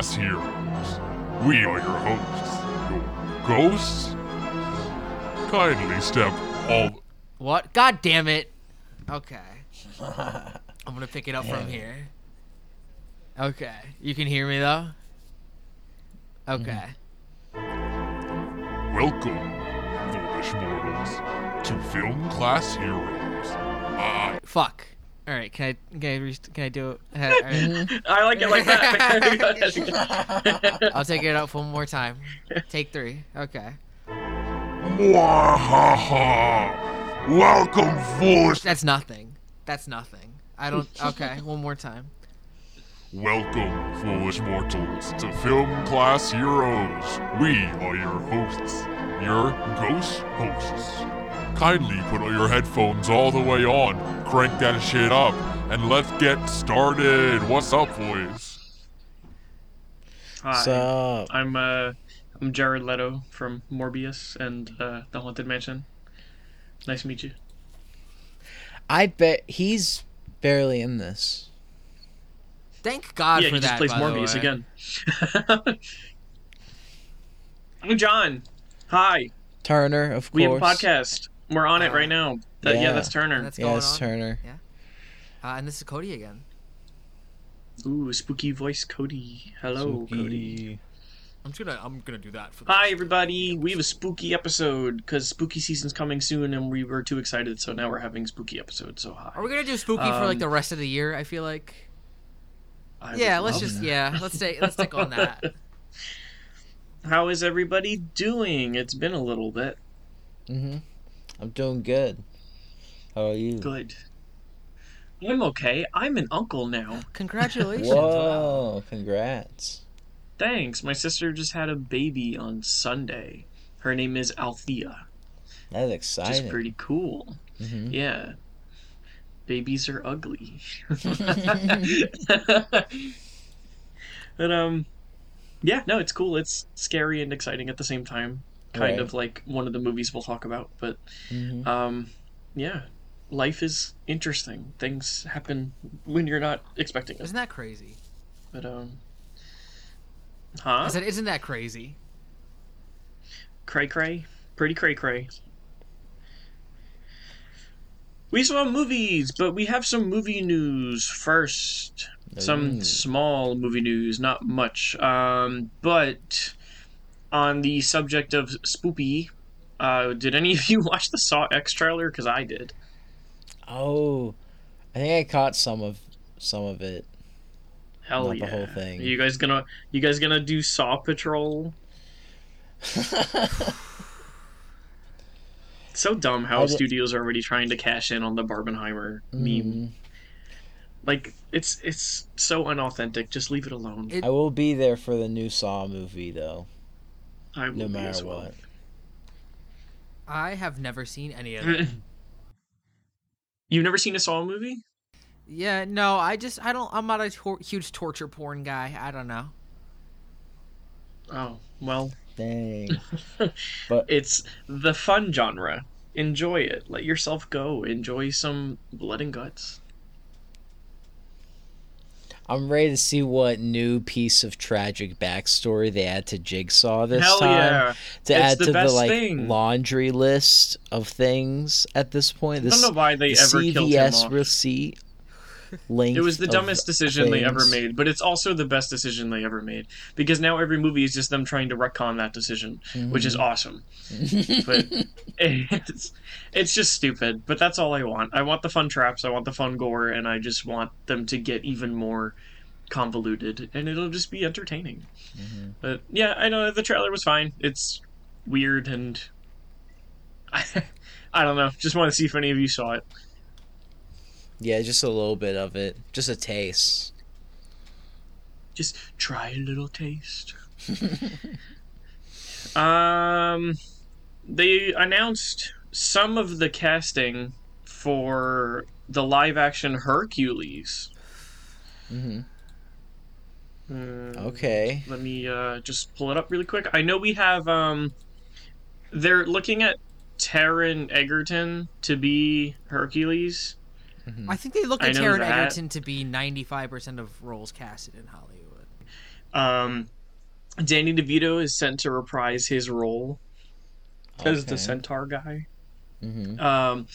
to Class Heroes. We are your hosts, your ghosts. Kindly step all. What? God damn it. Okay. I'm gonna pick it up from here. Okay. You can hear me though? Okay. Mm-hmm. Welcome, foolish mortals, to Film Class Heroes. I Fuck. Alright, can I can I, rest- can I do it? Alright. I like it like that. I'll take it out one more time. Take three. Okay. Mwahaha! Welcome, foolish. That's nothing. That's nothing. I don't. Okay, one more time. Welcome, foolish mortals, to Film Class Heroes. We are your hosts, your ghost hosts. Kindly put your headphones all the way on, crank that shit up, and let's get started. What's up, boys? Hi, So, I'm uh, I'm Jared Leto from Morbius and uh, The Haunted Mansion. Nice to meet you. I bet he's barely in this. Thank God yeah, for he just that. plays by the Morbius way. again. I'm John. Hi, Turner, of course. we have a podcast. We're on it Uh, right now. That, yeah. yeah. that's Turner. That's going Yes, on. Turner. Uh, and this is Cody again. Ooh, spooky voice, Cody. Hello, Cody. I'm just gonna I'm gonna do that for. Hi, everybody. We have a spooky episode because spooky season's coming soon, and we were too excited, so now we're having spooky episodes. So hi. Are we gonna do spooky for like Um, the rest of the year? I feel like. I Yeah, let's just that. yeah, let's stay let's stick on that. How is everybody doing? It's been a little bit. hmm I'm doing good. How are you? Good. I'm okay. I'm an uncle now. Congratulations! Wow. Whoa! Congrats. Thanks. My sister just had a baby on Sunday. Her name is Althea. That's Which is exciting. pretty cool. hmm Yeah. Babies are ugly. but um yeah, no, it's cool. It's scary and exciting at the same time. Kind Right. of like one of the movies we'll talk about, but hmm um yeah. Life is interesting. Things happen when you're not expecting it. Isn't that crazy? But um I Huh? said, isn't that crazy? Cray cray? Pretty cray cray. We saw movies, but we have some movie news first. Some Ooh. small movie news, not much. Um, but on the subject of spoopy, uh, did any of you watch the Saw X trailer? Because I did. Oh, I think I caught some of some of it. Hell Not the yeah! whole thing. You guys gonna you guys gonna do Saw Patrol? So dumb how I di- studios are already trying to cash in on the Barbenheimer meme. Mhm. Like it's it's so unauthentic. Just leave it alone. It- I will be there for the new Saw movie though, I will no be matter as well. what. I have never seen any of them. You've never seen a Saw movie? yeah, no, I just I don't I'm not a tor- huge torture porn guy. I don't know. Oh well, Dang. But it's the fun genre. Enjoy it. Let yourself go. Enjoy some blood and guts. I'm ready to see what new piece of tragic backstory they add to Jigsaw this Hell time. yeah! to It's add the to the like thing. laundry list of things at this point. I don't know why they the ever killed him off. receipt link. It was the dumbest decision they ever made, but it's also the best decision they ever made because now every movie is just them trying to retcon that decision, which is awesome. But it's it's just stupid. But that's all I want. I want the fun traps. I want the fun gore, and I just want them to get even more convoluted, and it'll just be entertaining. Mhm. But yeah, I know the trailer was fine. It's weird and I, I don't know. Just want to see if any of you saw it. Yeah, just a little bit of it, just a taste. just try a little taste. um, they announced some of the casting for the live action Hercules. Hmm, Okay. Let me uh, just pull it up really quick. I know we have. Um, they're looking at Taron Egerton to be Hercules. I think they look at know Taron. Egerton to be 95% of roles casted in Hollywood. Um, Danny DeVito is sent to reprise his role as the centaur guy. Mhm. Um,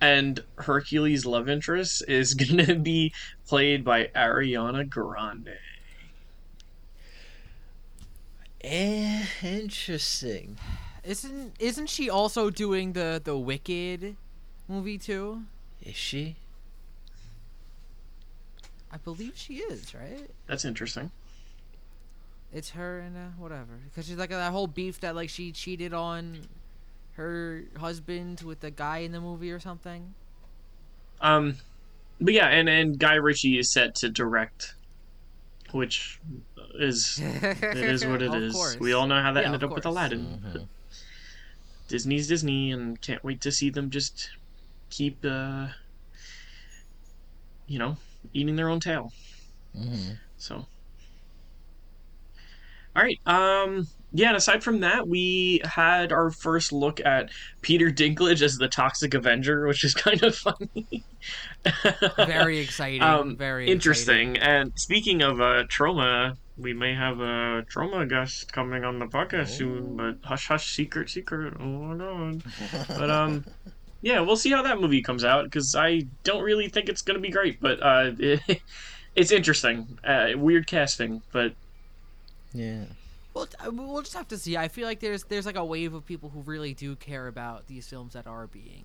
and Hercules' love interest is gonna be played by Ariana Grande. Eh, interesting. Isn't isn't she also doing the the Wicked movie too? Is she? I believe she is, right? That's interesting. It's her and uh, whatever. Because she's like that whole beef that like she cheated on her husband with the guy in the movie or something. Um, but yeah, and and Guy Ritchie is set to direct, which is it is what it is. Course. We all know how that Yeah, ended of up with course. Aladdin. Mhm. Disney's Disney, and can't wait to see them just keep, uh, you know, eating their own tail. Mhm. So, all right. Um, yeah. And aside from that, we had our first look at Peter Dinklage as the Toxic Avenger, which is kind of funny. Very exciting. Um, very interesting. And speaking of uh, trauma, we may have a trauma guest coming on the podcast soon. But hush, hush, secret, secret. Oh my god. But um, yeah, we'll see how that movie comes out because I don't really think it's gonna be great, but uh, it's interesting. Uh, weird casting, but Yeah. Well, we'll just have to see. I feel like there's there's like a wave of people who really do care about these films that are being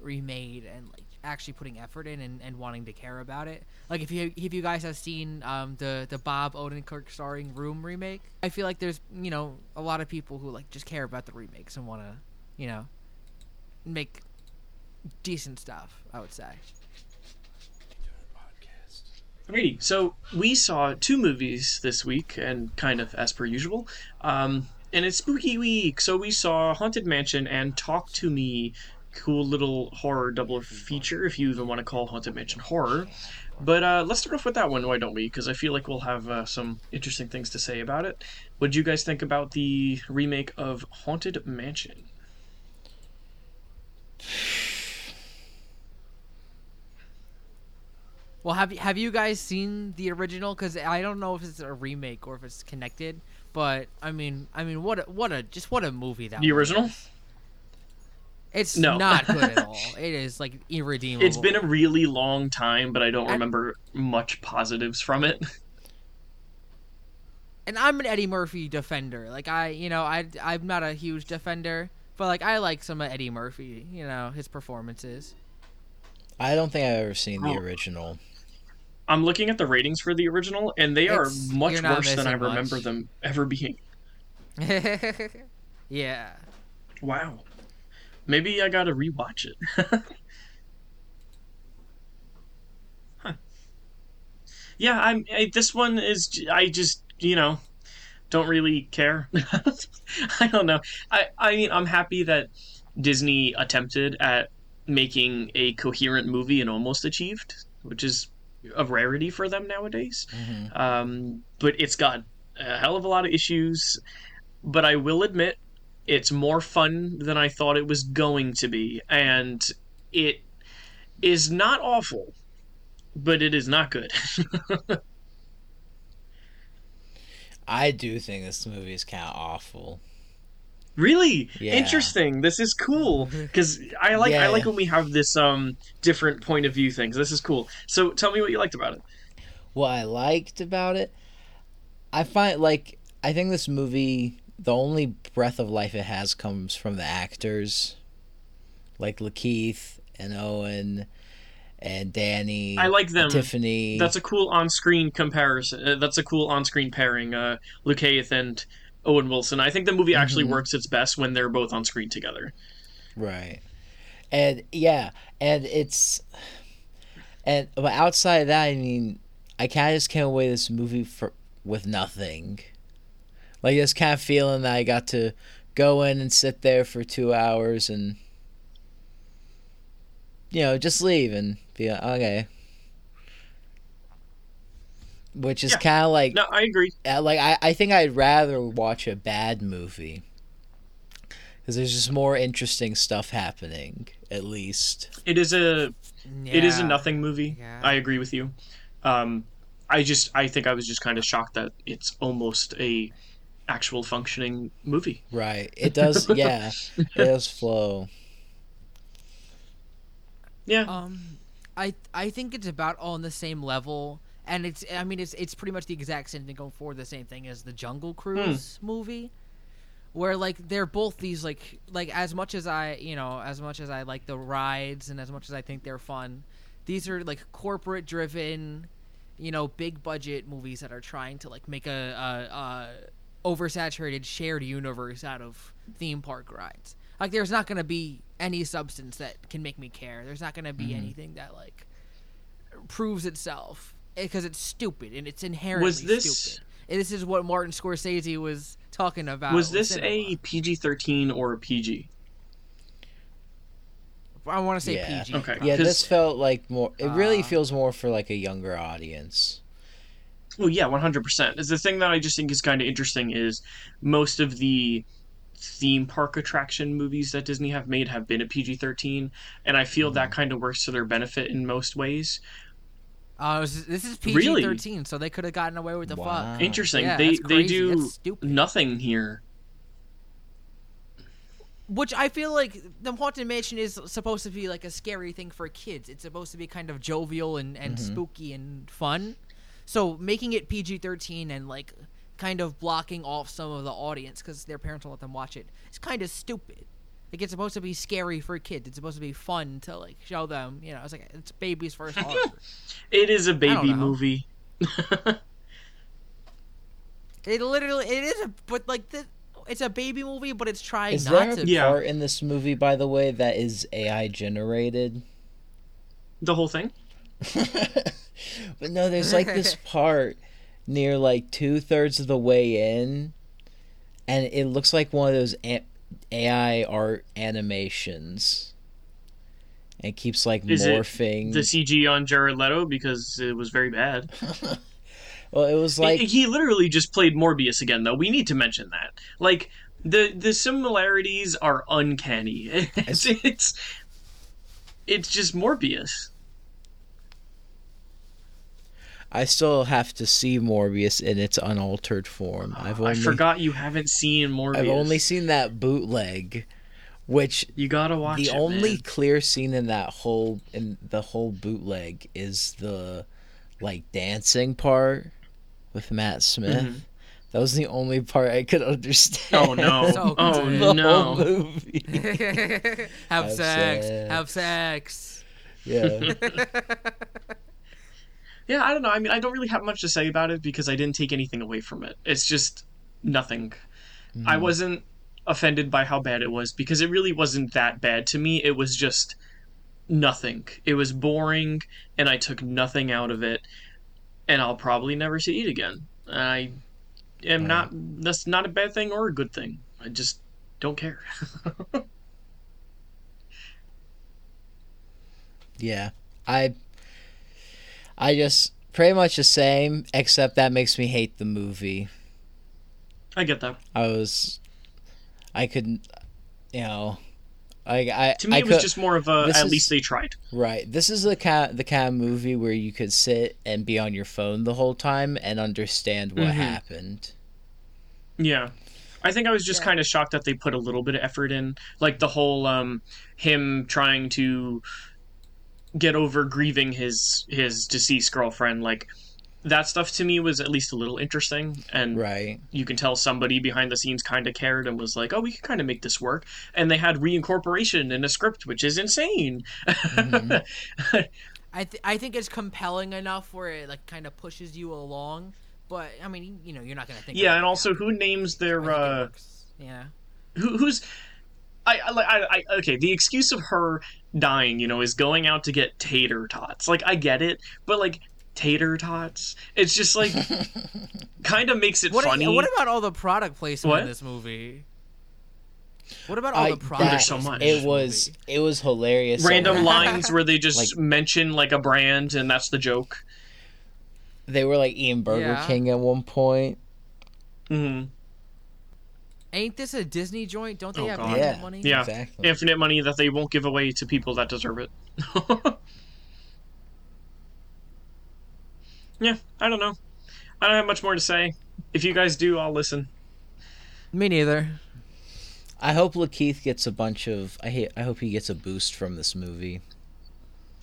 remade and like actually putting effort in and, and wanting to care about it. Like if you if you guys have seen um, the the Bob Odenkirk starring Room remake, I feel like there's you know a lot of people who like just care about the remakes and want to you know make decent stuff. I would say. Alrighty, so we saw two movies this week, and kind of as per usual. Um, and it's spooky week, so we saw Haunted Mansion and Talk to Me. Cool little horror double feature, if you even want to call Haunted Mansion horror. But uh, let's start off with that one, why don't we? Because I feel like we'll have uh, some interesting things to say about it. What do you guys think about the remake of Haunted Mansion? Well, have you have you guys seen the original? Because I don't know if it's a remake or if it's connected. But I mean, I mean, what a, what a just what a movie that. The was. original? It's No. not good at all. It is like irredeemable. It's been a really long time, but I don't I- remember much positives from it. and I'm an Eddie Murphy defender. Like I, you know, I I'm not a huge defender, but like I like some of Eddie Murphy. You know, his performances. I don't think I've ever seen the Oh. original. I'm looking at the ratings for the original, and they are It's- much you're not worse than I remember much. them ever being. yeah. Wow. Maybe I gotta rewatch it. huh. Yeah, I'm. I, this one is. I just you know don't really care. I don't know. I I mean I'm happy that Disney attempted at making a coherent movie and almost achieved, which is a rarity for them nowadays. Mhm. Um, but it's got a hell of a lot of issues. But I will admit, it's more fun than I thought it was going to be, and it is not awful, but it is not good. I do think this movie is kind of awful. Really Yeah. interesting. This is cool because I like I like when we have this um different point of view things. This is cool. So tell me what you liked about it. What I liked about it, I find like I think this movie, the only breath of life it has comes from the actors, like Lakeith and Owen and Danny. I like them. Tiffany. That's a cool on-screen comparison. Uh, that's a cool on-screen pairing. Uh, Lakeith and Owen Wilson. I think the movie actually Mhm. works its best when they're both on screen together. Right. And yeah, and it's and but outside of that, I mean, I kind of just came away this movie for with nothing. Like this kind of feeling that I got to go in and sit there for two hours and you know just leave and be like, okay. Which is Yeah. kind of like No, I agree. like I, I think I'd rather watch a bad movie because there's just more interesting stuff happening at least. It is a it is a nothing movie. Yeah. I agree with you. Um, I just I think I was just kind of shocked that it's almost a actual functioning movie. Right. It does. yeah. It does flow. Yeah. Um, I I think it's about all on the same level, and it's I mean it's it's pretty much the exact same thing going for the same thing as the Jungle hmm. Cruise movie, where like they're both these like like as much as I you know as much as I like the rides and as much as I think they're fun, these are like corporate driven, you know, big budget movies that are trying to like make a, a, a oversaturated shared universe out of theme park rides. Like there's not going to be any substance that can make me care. There's not going to be mm-hmm. anything that like proves itself because it's stupid and it's inherently Was this- stupid. And this is what Martin Scorsese was talking about. was this cinema. a PG thirteen or a PG? I want to say Yeah. PG. Okay. Yeah, 'Cause- this felt like more. It really Uh, feels more for like a younger audience. Well, yeah, one hundred percent. Is the thing that I just think is kind of interesting is most of the theme park attraction movies that Disney have made have been a PG thirteen, and I feel Mm-hmm. that kind of works to their benefit in most ways. Uh, this- this is PG Really? thirteen, so they could have gotten away with the Wow. fuck. Interesting. Yeah, they that's they do That's stupid. nothing here. Which I feel like the Haunted Mansion is supposed to be like a scary thing for kids. It's supposed to be kind of jovial and, and Mm-hmm. spooky and fun. So making it PG 13 and like kind of blocking off some of the audience because their parents won't let them watch it. it is kind of stupid. Like it's supposed to be scary for kids. It's supposed to be fun to like show them. You know, it's like it's baby's first horror. It is a baby movie. it literally it is a but like the, it's a baby movie, but it's trying Is not there a to. Yeah. part in this movie, by the way, that is AI generated? The whole thing. but no, there's like this part near like two thirds of the way in, and it looks like one of those a- AI art animations. And it keeps like Is it morphing. The CG on Jared Leto because it was very bad. well, it was like he, he literally just played Morbius again, though. We need to mention that. Like the the similarities are uncanny. It's it's, it's just Morbius. I still have to see Morbius in its unaltered form. I've only I forgot you haven't seen Morbius. I've only seen that bootleg, which You gotta watch the it. only man. clear scene in that whole in the whole bootleg is the like dancing part with Matt Smith. Mhm. That was the only part I could understand. Oh no! So oh good. the whole no! movie. have, Have sex, sex. have sex. Yeah. Yeah, I don't know. I mean, I don't really have much to say about it because I didn't take anything away from it. It's just nothing. I Mm. wasn't offended by how bad it was because it really wasn't that bad to me. It was just nothing. It was boring, and I took nothing out of it, and I'll probably never see it again. I am not. That's not a bad thing or a good thing. I just don't care. Yeah. I I just pretty much the same except that makes me hate the movie. I get that. I was I couldn't you know I I To me, I it was could, just more of a. At is- least they tried. Right. This is the kind the kind of movie where you could sit and be on your phone the whole time and understand what Mhm. happened. Yeah. I think I was just Yeah. kind of shocked that they put a little bit of effort in. Like the whole um him trying to get over grieving his his deceased girlfriend like that stuff to me was at least a little interesting and Right. you can tell somebody behind the scenes kind of cared and was like, "Oh, we can kind of make this work." And they had reincorporation in a script, which is insane. Mhm. I th- I think it's compelling enough where it like kind of pushes you along. But I mean, you know, you're not gonna think. yeah, and also now. who names their uh yeah. who, who's I, I like I, I okay the excuse of her dying you know is going out to get tater tots like i get it but like tater tots it's just like kind of makes it What, funny what about all the product placement What? in this movie? What about all I- the product? There's so much. It was it was hilarious. random lines where they just Like- mention like a brand and that's the joke They were like eating Burger Yeah. King at one point. hmm Ain't this a Disney joint? Don't they Oh, have God. infinite Yeah. money? Yeah. Exactly. Infinite money that they won't give away to people that deserve it. yeah, I don't know. I don't have much more to say. If you guys do, I'll listen. Me neither. I hope Lakeith gets a bunch of. I hate. I hope he gets a boost from this movie.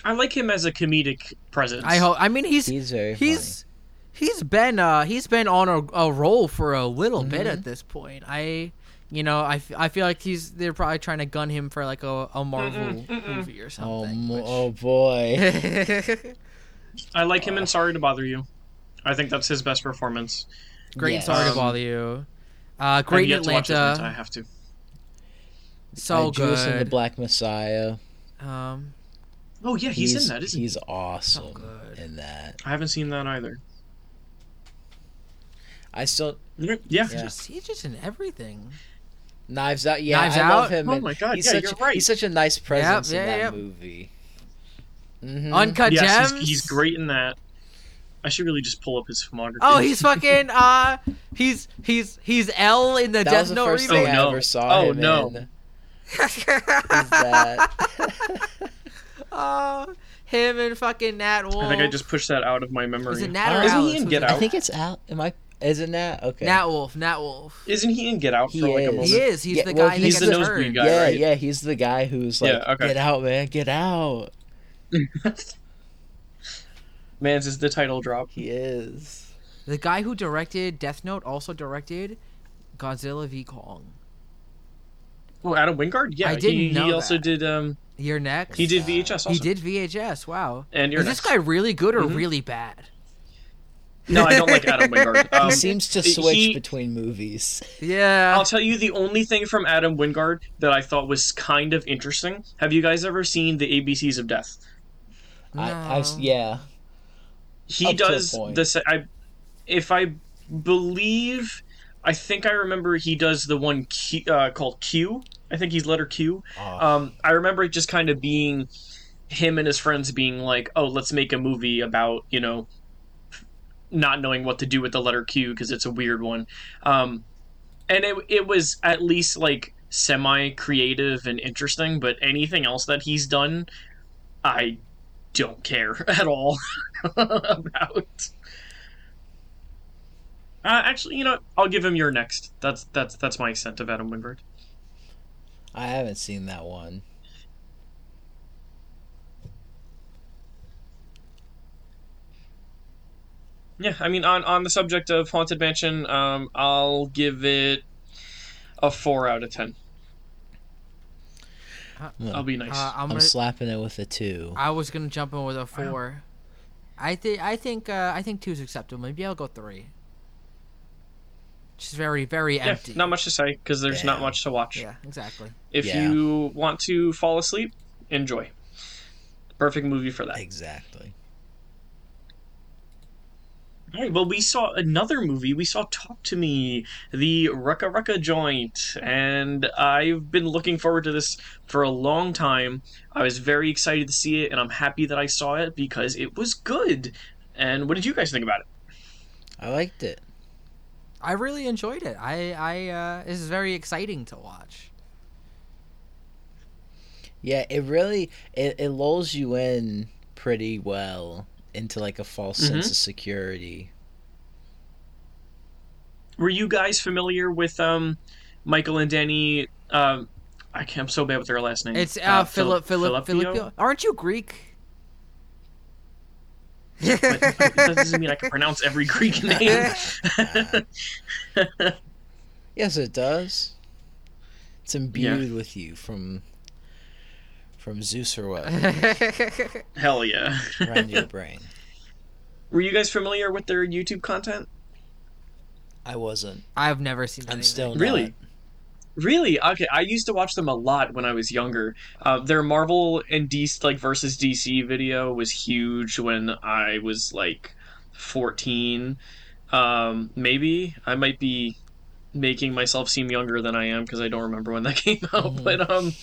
I like him as a comedic presence. I hope. I mean, he's He's very he's he's been uh he's been on a, a roll for a little bit Mm-hmm. at this point. I you know I, f- I feel like he's they're probably trying to gun him for like a, a Marvel movie or funny. Oh, something. which- oh boy. I like him in Sorry to Bother You. I think that's his best performance. Great. Yes. Sorry to Um, bother you. Uh, great in yet to watch Atlanta. I have to. So uh, Judas and the. Black Messiah. Um. Oh yeah, he's, in that, isn't He's he? awesome good. in that. I haven't seen that either. I still Yeah. Yeah. just, he's just in everything. Knives Out. Yeah, Knives I Out? love him. Oh my God, he's yeah, such you're a, right. He's such a nice presence yeah, in that yeah. movie. Mhm. Uncut yes, Gems. he's, he's great in that. I should really just pull up his filmography. Oh, he's fucking. Uh, he's he's he's L in the that Death was the Note first remake. thing Oh, I no. ever saw Oh, him no. in. Is that uh, him and fucking Nat Wolff. I think I just pushed that out of my memory. Is it Nat or Isn't Alex? he in Get Out? I think it's out. Am I? Is it Nat? Okay. Nat Wolff. Nat Wolff. Isn't he in Get Out He for like a is. moment? He is. He's Yeah, the well, guy he's that the nosebleed guy. yeah, right? yeah, he's the guy who's like, Yeah, okay. "Get out, man, get out." Man's is the title drop. He is. The guy who directed Death Note also directed Godzilla v Kong. Oh, Adam Wingard? Yeah, I didn't he, know he also did um You're next. he did VHS also. He did VHS. Wow. And you're Is this guy really good or Mhm. really bad? No, I don't like Adam Wingard. Um, he seems to he- switch between movies. Yeah. I'll tell you the only thing from Adam Wingard that I thought was kind of interesting. Have you guys ever seen the ABCs of Death? I, I've, yeah. He Up does point. the I if I believe I think I remember he does the one Q, uh, called Q. I think he's letter Q. Oh, Um, I remember it just kind of being him and his friends being like, "Oh, let's make a movie about you know not knowing what to do with the letter Q because it's a weird one." Um, and it it was at least like semi creative and interesting, but anything else that he's done, I don't care at all about. Uh, actually, you know. I'll give him your next. That's that's that's my extent of Adam Wingard. I haven't seen that one. Yeah, I mean, on on the subject of Haunted Mansion, um, I'll give it a four out of ten. I'll be nice. Uh, I'm I'm gonna, slapping it with a two. I was gonna jump in with a four. I think I think uh, I think two is acceptable. Maybe I'll go three. Just very very yeah, empty. not much to say because there's not much to watch. Yeah, exactly. If Yeah. you want to fall asleep, enjoy. Perfect movie for that. Exactly. All right, well, we saw another movie. We saw Talk to Me, the RackaRacka joint, and I've been looking forward to this for a long time. I was very excited to see it, and I'm happy that I saw it because it was good. And what did you guys think about it? I liked it. I really enjoyed it. I I uh, this is very exciting to watch. Yeah, it really it, it lulls you in pretty well into like a false sense Mhm. of security. Were you guys familiar with um, Michael and Danny? Um, I can't, I'm so bad with their last name. It's uh, Philip Philip Philip. Aren't you Greek? But that doesn't mean I can pronounce every Greek name. Yes, it does. It's imbued with you from from Zeus or what Hell yeah. around your brain. Were you guys familiar with their YouTube content? I wasn't. I've never seen. I'm anything. still Really? not. Really? Okay, I used to watch them a lot when I was younger. Uh, their Marvel and DC like versus DC video was huge when I was like 14. Um, maybe I might be making myself seem younger than I am because I don't remember when that came out. Mhm. But um,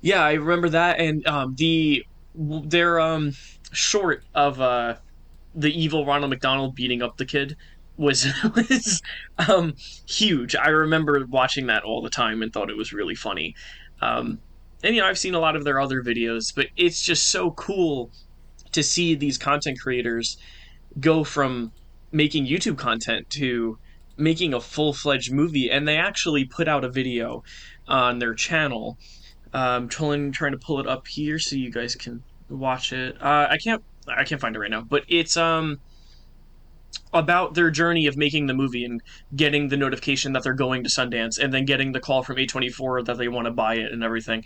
yeah, I remember that and um the their um short of uh the evil Ronald McDonald beating up the kid was was um, huge. I remember watching that all the time and thought it was really funny. Um, and you know, I've seen a lot of their other videos, but it's just so cool to see these content creators go from making YouTube content to making a full fledged movie, and they actually put out a video on their channel. I'm trying trying to pull it up here so you guys can watch it. Uh, I can't I can't find it right now, but it's um about their journey of making the movie and getting the notification that they're going to Sundance and then getting the call from A24 that they want to buy it and everything.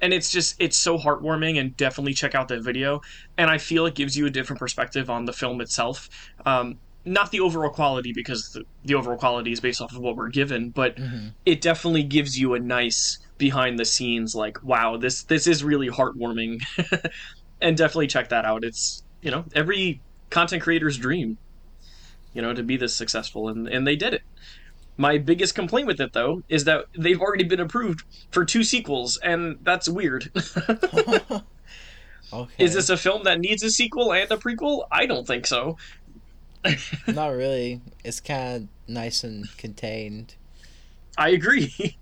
And it's just it's so heartwarming and definitely check out that video. And I feel it gives you a different perspective on the film itself. Um, not the overall quality because the, the overall quality is based off of what we're given, but Mm-hmm. it definitely gives you a nice behind the scenes like wow this this is really heartwarming and definitely check that out it's you know every content creator's dream you know to be this successful and and they did it my biggest complaint with it though is that they've already been approved for two sequels and that's weird Okay. is this a film that needs a sequel and a prequel i don't think so Not really. It's kind of nice and contained. I agree.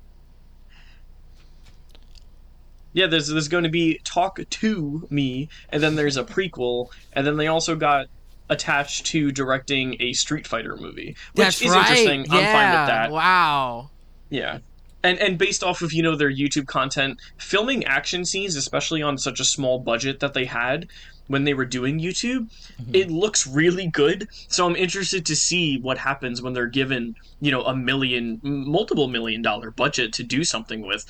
Yeah, there's there's going to be Talk to Me, and then there's a prequel, and then they also got attached to directing a Street Fighter movie, which That's is right. interesting. Yeah. I'm fine with that. Wow. Yeah. And and based off of, you know, their YouTube content, filming action scenes, especially on such a small budget that they had when they were doing YouTube, mm-hmm. it looks really good. So I'm interested to see what happens when they're given, you know, a million multiple million dollar budget to do something with.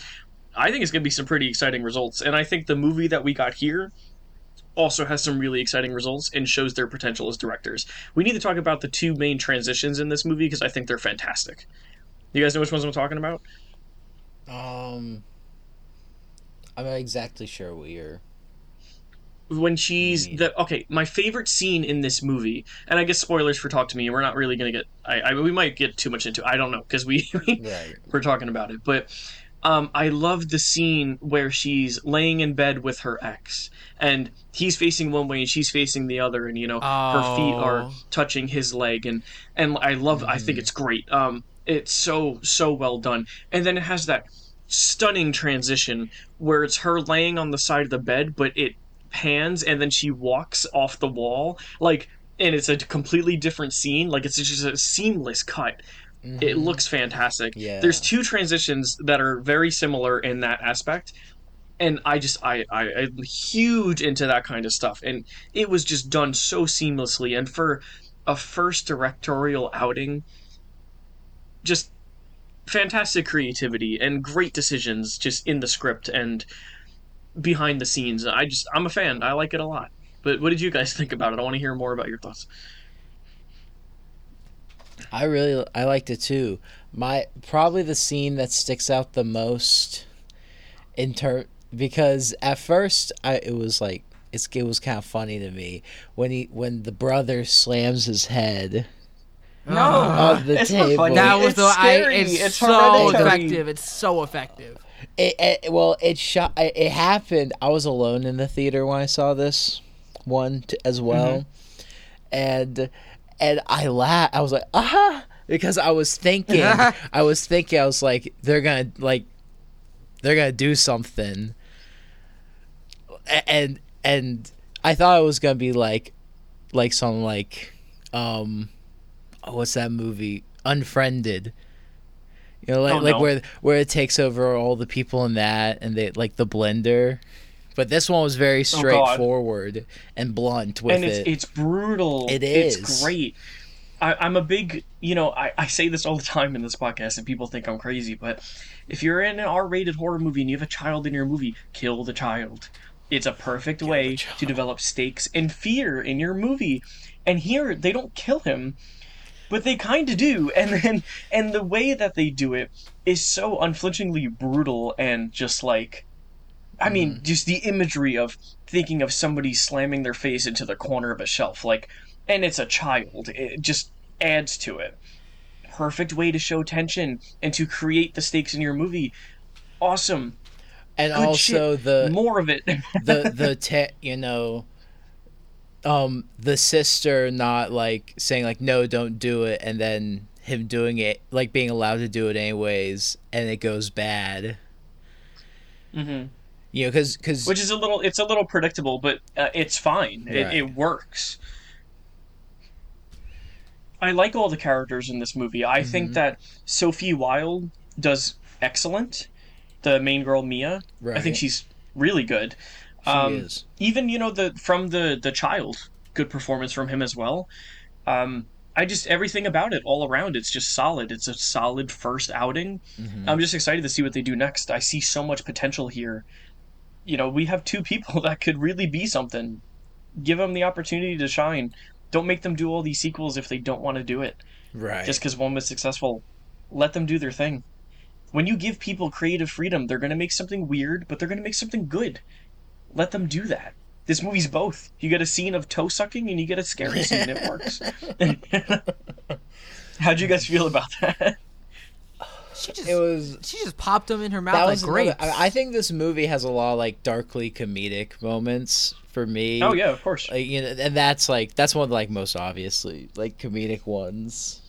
I think it's going to be some pretty exciting results. And I think the movie that we got here also has some really exciting results and shows their potential as directors. We need to talk about the two main transitions in this movie because I think they're fantastic. You guys know which ones I'm talking about? Um, I'm not exactly sure what you're. when she's the okay my favorite scene in this movie and i guess spoilers for talk to me we're not really gonna get i, I we might get too much into i don't know because we Right. we're talking about it but um, I love the scene where she's laying in bed with her ex, and he's facing one way and she's facing the other, and you know her feet are Oh. touching his leg, and and I love. I think it's great. Um, it's so so well done, and then it has that stunning transition where it's her laying on the side of the bed, but it pans and then she walks off the wall, like, and it's a completely different scene. Like it's just a seamless cut. It mm-hmm. looks fantastic. Yeah. There's two transitions that are very similar in that aspect. And I just I, I I'm huge into that kind of stuff. And it was just done so seamlessly. And for a first directorial outing, just fantastic creativity and great decisions just in the script and behind the scenes. I just I'm a fan. I like it a lot. But what did you guys think about it? I want to hear more about your thoughts. I really I liked it too. My probably the scene that sticks out the most in ter because at first I it was like it's it was kind of funny to me when he when the brother slams his head No. on the it's not table. funny. That was It's the I, it's, It's so hereditary. effective. It's so effective. It, it well it shot it it happened. I was alone in the theater when I saw this one t- as well, mm-hmm. and and I laughed. I was like ah because I was thinking I was thinking I was like they're gonna like they're gonna do something, and and I thought it was gonna be like like some like um oh, what's that movie Unfriended. You know, like Oh, like where where it takes over all the people in that, and they like the blender. But this one was very Oh, straightforward and blunt with and it's it. it's brutal. It It's great. I, I'm a big, you know, I, I say this all the time in this podcast, and people think I'm crazy, but if you're in an R-rated horror movie and you have a child in your movie, kill the child. It's a perfect way to develop stakes and fear in your movie. And here they don't kill him, but they kind of do. And then and the way that they do it is so unflinchingly brutal and just like I mean, just the imagery of thinking of somebody slamming their face into the corner of a shelf, like, and it's a child. It just adds to it. Perfect way to show tension and to create the stakes in your movie. Awesome. and Good also shit. the More of it. the the te- you know um the sister not like saying like no don't do it and then him doing it like being allowed to do it anyways and it goes bad hmm you know because because which is a little it's a little predictable but uh, it's fine. It, Right. it works. I like all the characters in this movie. I Mm-hmm. think that sophie wilde does excellent the main girl mia. I think she's really good. She um, is. even you know the from the the child good performance from him as well. Um i just everything about it all around it's just solid. It's a solid first outing. Mhm. i'm just excited to see what they do next. I see so much potential here you know we have two people that could really be something. Give them the opportunity to shine. Don't make them do all these sequels if they don't want to do it. Right. Just because one was successful. Let them do their thing. When you give people creative freedom they're going to make something weird but they're going to make something good. Let them do that. This movie's both. You get a scene of toe sucking and you get a scary scene it works. How'd you guys feel about that She just it was she just popped them in her mouth that like was grapes. another- I, I think this movie has a lot of like darkly comedic moments for me oh yeah of course like you know and that's like that's one of like most obviously like comedic ones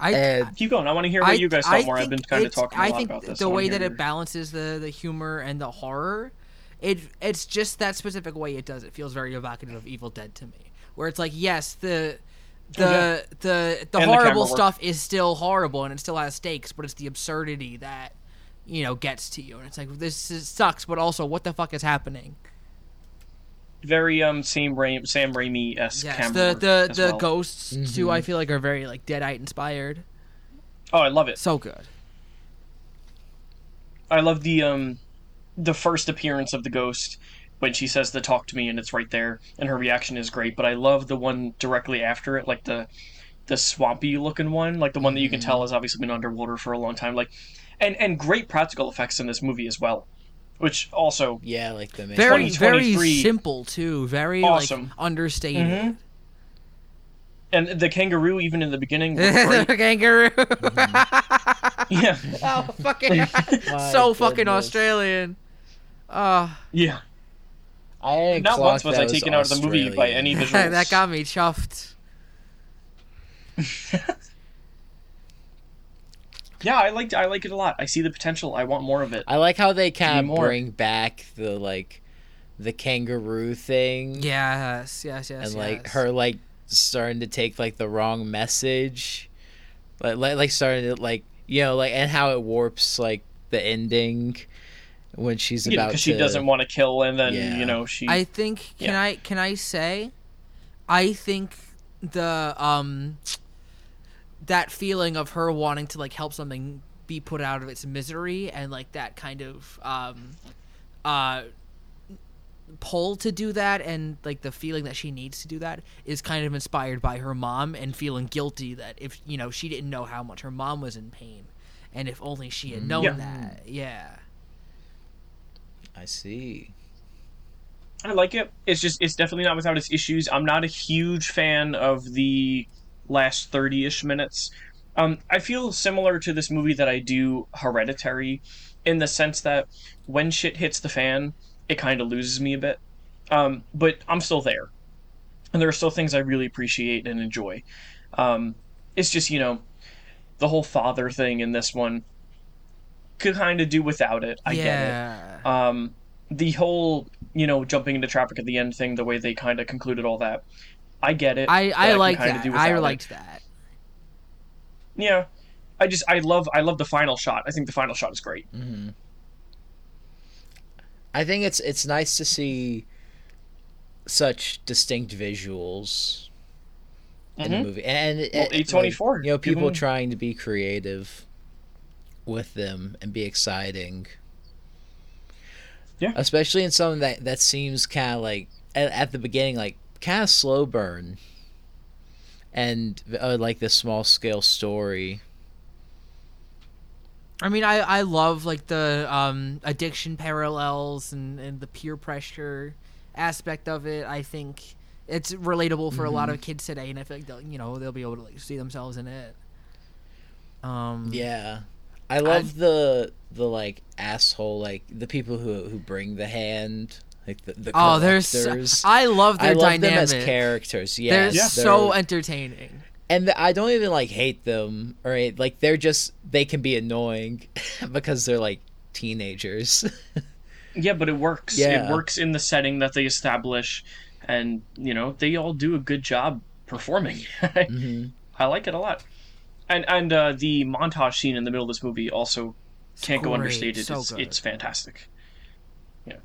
I, and keep going i want to hear what you guys thought more i've think been kind of talking a I lot think about this the I wanna way that your- it balances the the humor and the horror, it it's just that specific way it does. It feels very evocative of Evil Dead to me, where it's like yes the. The Okay. the the And horrible camera work. stuff is still horrible and it still has stakes, but it's the absurdity that you know gets to you, and it's like this is, sucks, but also what the fuck is happening? very um Sam Raimi Sam Raimi esque Yes, camera the the as the well. ghosts too. I feel like are very like Deadite inspired. Oh, I love it. So good. I love the um the first appearance of the ghost when she says to talk to me and it's right there and her reaction is great. But I love the one directly after it, like the the swampy looking one, like the one that you can tell has obviously been underwater for a long time. Like and and great practical effects in this movie as well. Which also yeah like the Very very 2023 simple too. Very Awesome. like understated. Mhm. and the kangaroo even in the beginning was the great. kangaroo. yeah. oh fucking My so fucking. Australian. Uh Yeah. I didn't Not clock once was I taken out of the movie by any Australian. visuals. that got me chuffed. Yeah, I liked I like it a lot. I see the potential. I want more of it. I like how they kind of bring back the like the kangaroo thing Yes, yes, yes. and like her like starting to take like the wrong message like like, like starting to like you know like and how it warps like the ending when she's You know, about because she doesn't want to kill, and then Yeah. you know she. I think can Yeah. I can I say I think the um that feeling of her wanting to like help something be put out of its misery and like that kind of um uh pull to do that and like the feeling that she needs to do that is kind of inspired by her mom and feeling guilty that if you know she didn't know how much her mom was in pain and if only she had known Yeah. that yeah I see I like it. It's just it's definitely not without its issues. I'm not a huge fan of the last thirty ish minutes. Um, I feel similar to this movie that I do Hereditary, in the sense that when shit hits the fan, it kind of loses me a bit. Um, but I'm still there, and there are still things I really appreciate and enjoy. Um, it's just you know, the whole father thing in this one could kind of do without it. I get it um, the whole you know jumping into traffic at the end thing the way they kind of concluded all that i get it I, but I like that. do I without it. liked that. yeah i just i love i love the final shot i think the final shot is great Mm-hmm. I think it's it's nice to see such distinct visuals in the Mhm. movie, and it- Well, it- A24, like, you know, give people them- trying to be creative with them and be exciting. Yeah. especially in something that that seems kind of like at, at the beginning, like kind of slow burn, and uh, like this small scale story. I mean, I, I love like the um, addiction parallels and, and the peer pressure aspect of it. I think it's relatable for a lot of kids today, and I feel like they'll you know they'll be able to like see themselves in it. Um, Yeah. I love the the like asshole like the people who who bring the hand Like the, the Oh, there's. I love their I love dynamic. them as characters. They're Yes, so they're- entertaining. and th- I don't even like hate them or a- like they're just they can be annoying because they're like teenagers. Yeah, but it works. Yeah. It works in the setting that they establish, and you know they all do a good job performing. hmm I like it a lot. And and uh, the montage scene in the middle of this movie also can't go understated. so it's, it's fantastic. Yeah.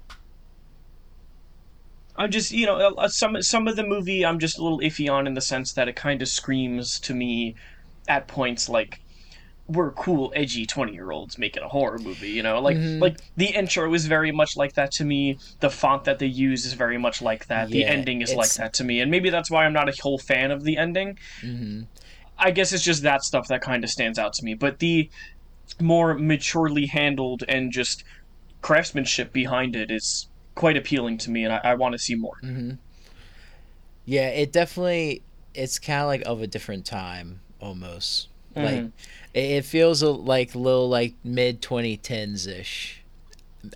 I'm just you know uh, some some of the movie I'm just a little iffy on in the sense that it kind of screams to me at points like we're cool edgy 20 year olds making a horror movie you know like Mhm. like the intro is very much like that to me the font that they use is very much like that the ending is like that to me and maybe that's why i'm not a whole fan of the ending hmm I guess it's just that stuff that kind of stands out to me. But the more maturely handled and just craftsmanship behind it is quite appealing to me, and I, I want to see more. hmm Yeah, it definitely it's kind of like of a different time almost. Like Mhm. it, it feels a, like little like mid 2010s ish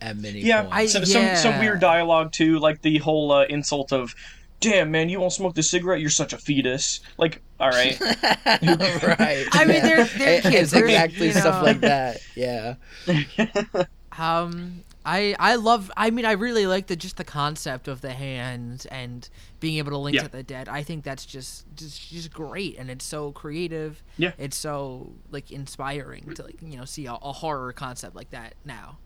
at many Yeah, points. some, some some weird dialogue too, like the whole uh, insult of, "Damn man, you won't smoke the cigarette? You're such a fetus." Like, all right, right. I mean, they're- they're kids. It's They're, exactly you stuff know. like that. Yeah. Um, I I love. I mean, I really like the just the concept of the hands and being able to link Yeah. to the dead. I think that's just just just great, and it's so creative. Yeah. it's so like inspiring to like you know see a, a horror concept like that now.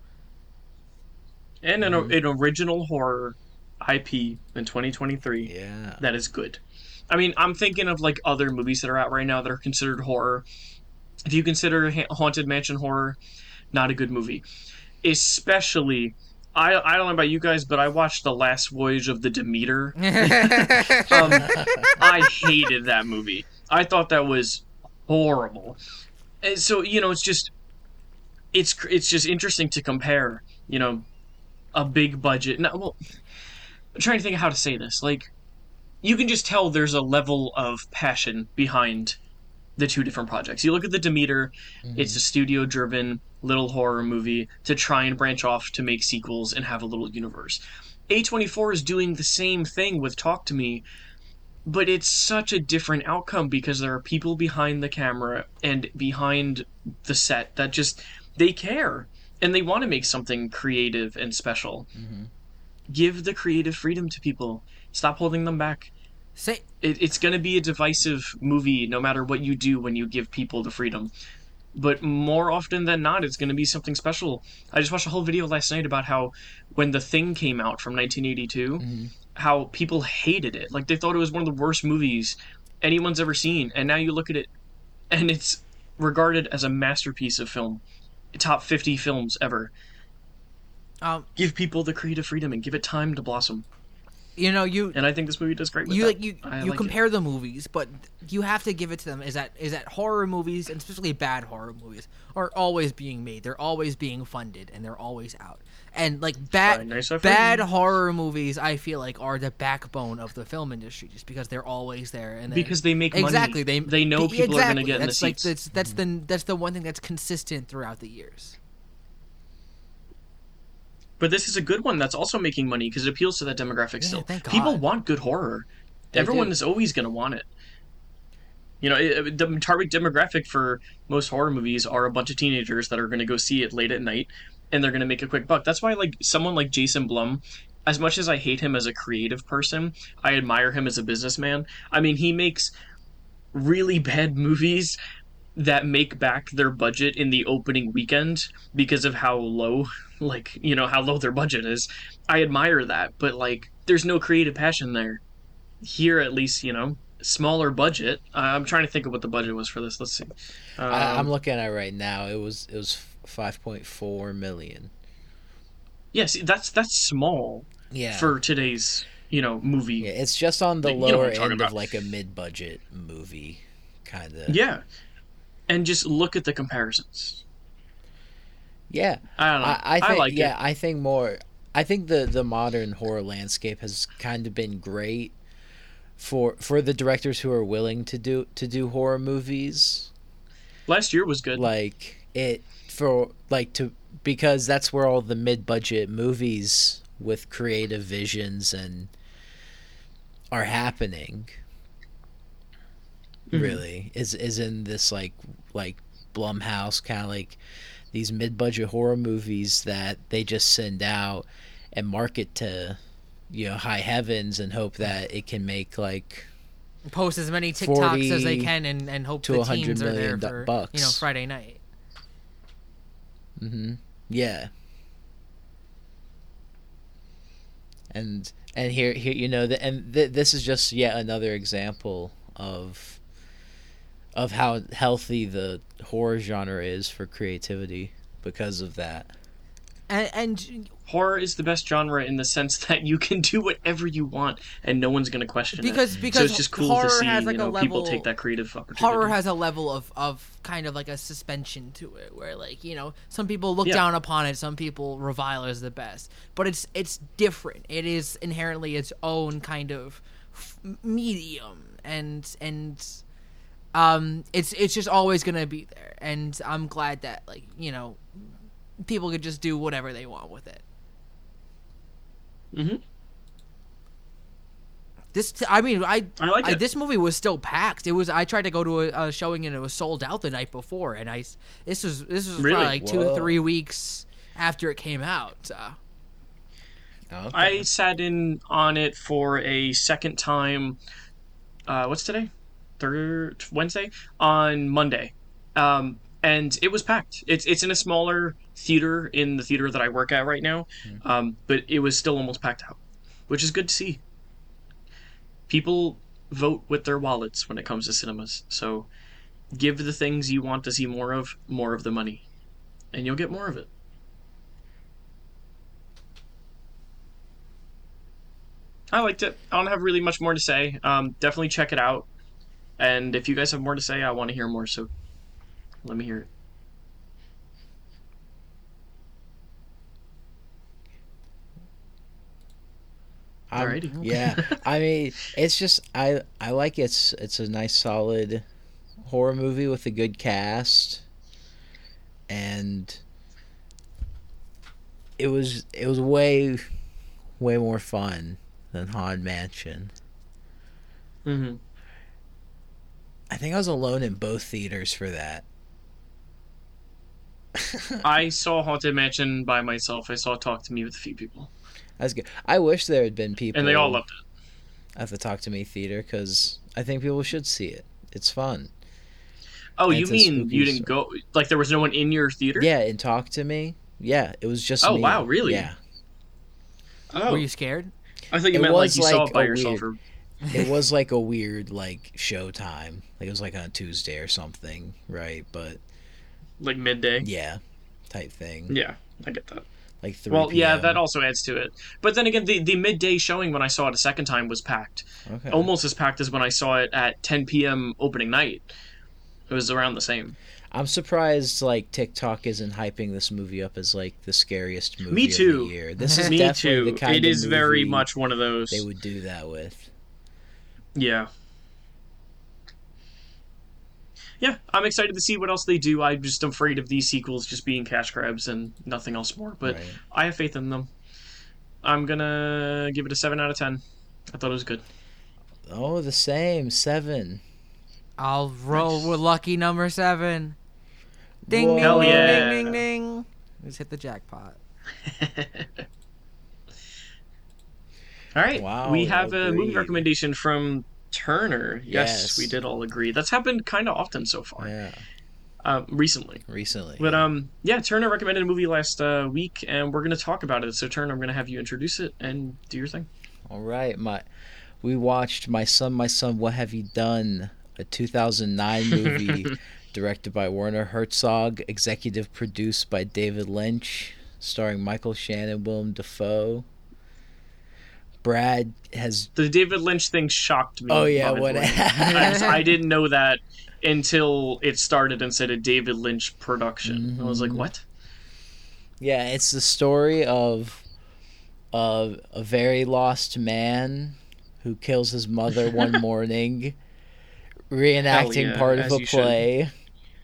and an, Mm-hmm. an original horror IP in 2023 Yeah. that is good. I mean, I'm thinking of like other movies that are out right now that are considered horror. If you consider Ha- Haunted Mansion horror, not a good movie. Especially, I I don't know about you guys, but I watched The Last Voyage of the Demeter. Um, I hated that movie. I thought that was horrible. And so you know, it's just it's it's just interesting to compare. You know, a big budget. No, well, I'm trying to think of how to say this. Like, you can just tell there's a level of passion behind the two different projects. You look at the Demeter, it's a studio driven little horror movie to try and branch off to make sequels and have a little universe. A24 is doing the same thing with Talk to Me, but it's such a different outcome because there are people behind the camera and behind the set that just they care and they want to make something creative and special. Mhm. Give the creative freedom to people. Stop holding them back. Say it, it's going to be a divisive movie no matter what you do when you give people the freedom. But more often than not it's going to be something special. I just watched a whole video last night about how when the thing came out from 1982 Mhm. how people hated it. Like they thought it was one of the worst movies anyone's ever seen. And now you look at it and it's regarded as a masterpiece of film. Top 50 films ever um, give people the creative freedom and give it time to blossom you know you and i think this movie does great with you that. like you I you like it. compare the movies, but you have to give it to them. Is that is that horror movies and especially bad horror movies are always being made. They're always being funded and they're always out. And like bad nice bad horror movies, I feel like are the backbone of the film industry, just because they're always there and because they make money. exactly they they know people are going to exactly. get in the like seats. that's that's the that's the one thing that's consistent throughout the years. But this is a good one that's also making money because it appeals to that demographic Yeah, still. People want good horror. They Everyone do. is always going to want it. You know, it- the target demographic for most horror movies are a bunch of teenagers that are going to go see it late at night and they're going to make a quick buck. That's why like someone like Jason Blum, as much as I hate him as a creative person, I admire him as a businessman. I mean, he makes really bad movies that make back their budget in the opening weekend because of how low like you know how low their budget is i admire that but like there's no creative passion there here at least you know smaller budget uh, i'm trying to think of what the budget was for this let's see um, I, I'm looking at it right now. It was it was 5.4 million. yeah that's that's small Yeah. for today's you know movie yeah, it's just on the You know lower end of like a mid-budget movie kind of. yeah and just look at the comparisons Yeah. i don't know I, I think like yeah, it I think more I think the the modern horror landscape has kind of been great for for the directors who are willing to do to do horror movies. last year was good Like it for like to because that's where all the mid-budget movies with creative visions and are happening Mhm. really is is in this like like Blumhouse kind of like these mid-budget horror movies that they just send out and market to you know high heavens and hope that it can make like Post as many TikToks as they can and, and hope to the 100 teens are there for bucks. you know Friday night. Mm-hmm. Yeah. And and here here you know the, and th- this is just yet another example of of how healthy the horror genre is for creativity because of that. And, and Horror is the best genre in the sense that you can do whatever you want and no one's going to question because it. because so it's just cool horror to see has like you know, a level people take that creative opportunity. horror has a level of, of kind of like a suspension to it where like you know some people look Yeah. down upon it some people revile it as the best but it's it's different it is inherently its own kind of medium and and um it's it's just always gonna be there and i'm glad that like you know people could just do whatever they want with it hmm This, t- I mean, I, I like it. this movie was still packed. It was. I tried to go to a, a showing and it was sold out the night before. And I, this was this was Really? probably like two or three weeks after it came out. So. Okay. I sat in on it for a second time. Uh, what's today? Third Wednesday on Monday, um, and it was packed. It's it's in a smaller theater in the theater that I work at right now, um, but it was still almost packed out, which is good to see. People vote with their wallets when it comes to cinemas, so give the things you want to see more of more of the money, and you'll get more of it. I liked it. I don't have really much more to say. Um, definitely check it out. And if you guys have more to say, I want to hear more. So let me hear it. Alrighty. Yeah, I mean, it's just I I like it's it's a nice solid horror movie with a good cast, and it was it was way way more fun than Haunted Mansion. hmm I think I was alone in both theaters for that. I saw Haunted Mansion by myself. I saw Talk to Me with a few people, That's good. I wish there had been people and they all loved it. at the Talk to Me theater because I think people should see it. It's fun. Oh, And you mean you didn't go? Like there was no one in your theater? Yeah, and Talk to Me. Yeah, it was just me. Oh, me. wow, really? Yeah. Oh, Were you scared? I thought you It meant like was you saw it by yourself. weird- Or... it was like a weird like showtime. Like it was like on a Tuesday or something, right? But Like midday. yeah, type thing. Yeah, I get that. Like three. Well, yeah, that also adds to it. But then again, the, the midday showing when I saw it a second time was packed. Okay. Almost as packed as when I saw it at 10 p.m. opening night. It was around the same. I'm surprised like TikTok isn't hyping this movie up as like the scariest movie Me of too. the year. This is Me definitely too. the kind It of is very much one of those. they would do that with. Yeah. Yeah, I'm excited to see what else they do. I'm just afraid of these sequels just being cash grabs and nothing else more. But Right. I have faith in them. I'm gonna give it a seven out of ten. I thought it was good. Oh, the same seven. I'll roll Nice. with lucky number seven. Ding Whoa. ding Hell ding yeah. ding ding ding. Just hit the jackpot. All right. Wow, we have a movie recommendation from Turner. Yes, Yes. we did all agree. That's happened kind of often so far, Yeah, uh, recently. recently. But um, yeah, Turner recommended a movie last uh, week, and we're gonna talk about it. So Turner, I'm gonna have you introduce it and do your thing. All right, my we watched My Son, My Son, What Have You Done? A 2009 movie directed by Werner Herzog, executive produced by David Lynch, starring Michael Shannon, Willem Dafoe. Brad has The David Lynch thing shocked me. Oh, yeah, what- I, didn't know that until it started and said a David Lynch production. I was like, Mhm. what? Yeah, it's the story of of a very lost man who kills his mother one morning, reenacting yeah, part of a you should. play,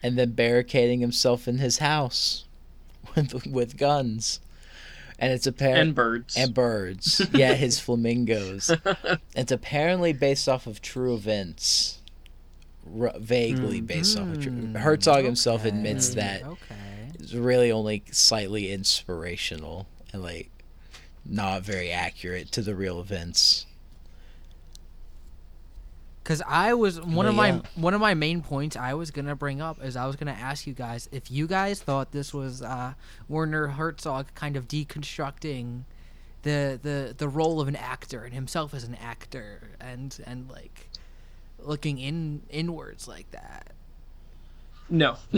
and then barricading himself in his house with with guns. And it's apparent and birds. and birds. yeah, his flamingos. it's apparently based off of true events. R- vaguely based off of true. Mm, Herzog himself admits that Okay. it's really only slightly inspirational and like not very accurate to the real events. Because I was one But of my one of my main points I was gonna bring up is I was gonna ask you guys if you guys thought this was uh, Werner Herzog kind of deconstructing the the the role of an actor and himself as an actor and and like looking in inwards like that. no,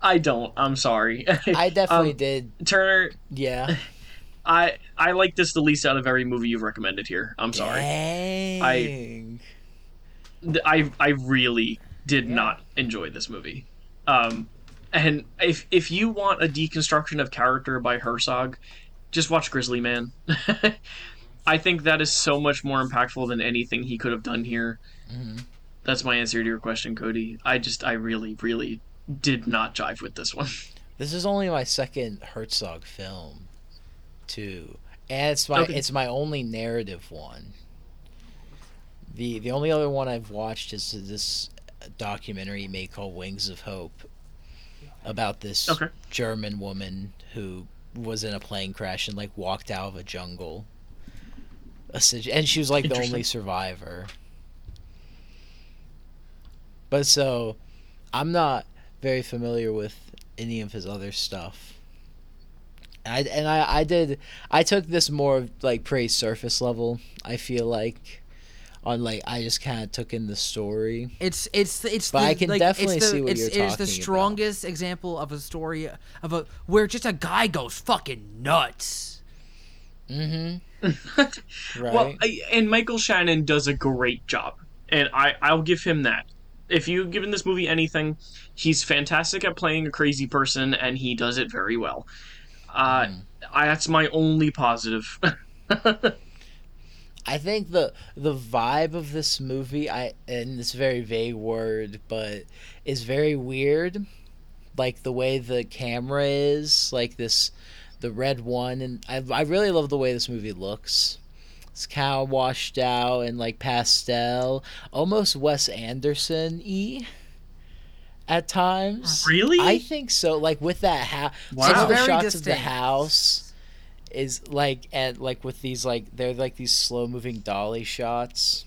I don't. I'm sorry. I definitely Um, did. Turner, Yeah. I I like this the least out of every movie you've recommended here. I'm sorry. Dang. Th- I I really did Yeah. not enjoy this movie. Um, and if if you want a deconstruction of character by Herzog, just watch Grizzly Man. I think that is so much more impactful than anything he could have done here. Mhm. That's my answer to your question, Cody. I just I really really did not jive with this one. This is only my second Herzog film, too, and it's my Okay. it's my only narrative one. the The only other one I've watched is this documentary he made called Wings of Hope, about this Okay. German woman who was in a plane crash and like walked out of a jungle, and she was like the only survivor. But so, I'm not very familiar with any of his other stuff. I and I I did I took this more like pretty surface level. I feel like on like I just kind of took in the story. It's it's it's. But the, I can like, definitely the, see what it's, you're It is the talking about. strongest example of a story of a where just a guy goes fucking nuts. Mm-hmm. Right. Well, I, and Michael Shannon does a great job, and I I'll give him that. If you've given this movie anything, he's fantastic at playing a crazy person, and he does it very well. Mm. I, that's my only positive. I think the the vibe of this movie, I and this very vague word, but is very weird. Like the way the camera is, like this, the red one, and I I really love the way this movie looks. It's kind of washed out and like pastel, almost Wes Anderson y. At times, Really? I think so. Like with that house, Wow. some of the It's very shots of the house is like and like with these like they're like these slow moving dolly shots.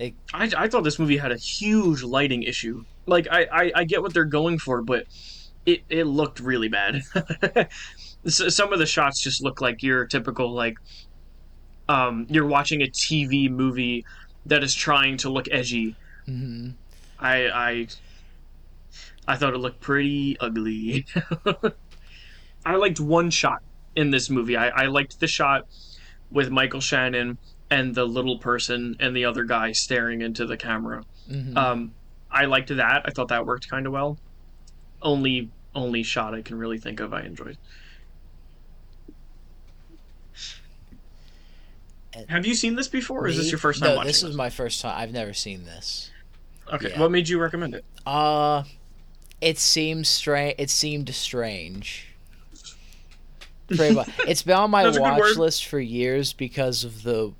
I, I thought this movie had a huge lighting issue. Like I, I, I get what they're going for, but it, it looked really bad. S some of the shots just look like your typical like um you're watching a TV movie that is trying to look edgy. Mm hmm I I I thought it looked pretty ugly. I liked one shot in this movie. I, I liked the shot with Michael Shannon and the little person and the other guy staring into the camera. hmm Um, I liked that. I thought that worked kind of well. Only only shot I can really think of I enjoyed. Have you seen this before, or is this your first time no, watching this this? is my first time. I've never seen this. Okay, yeah. what made you recommend it? Uh, it seems strange. It seemed strange. Pretty much. It's been on my That's a good watch list for years because of the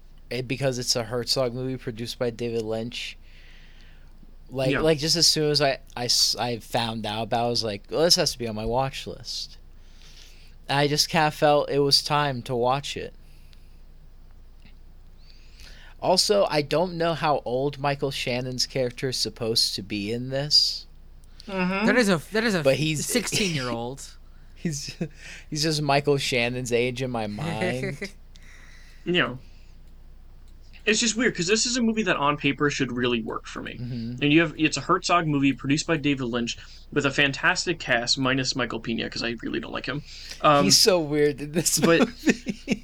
because it's a Herzog movie produced by David Lynch. Like Yeah. like just as soon as I, I I found out about, it, I was like, well, this has to be on my watch list. And I just kind of felt it was time to watch it. Also, I don't know how old Michael Shannon's character is supposed to be in this. Mm-hmm. That is a that is a But he's- sixteen year old. He's he's just Michael Shannon's age in my mind. you know it's just weird because this is a movie that on paper should really work for me hmm and you have it's a herzog movie produced by david lynch with a fantastic cast minus michael pena because i really don't like him um, he's so weird in this but- movie.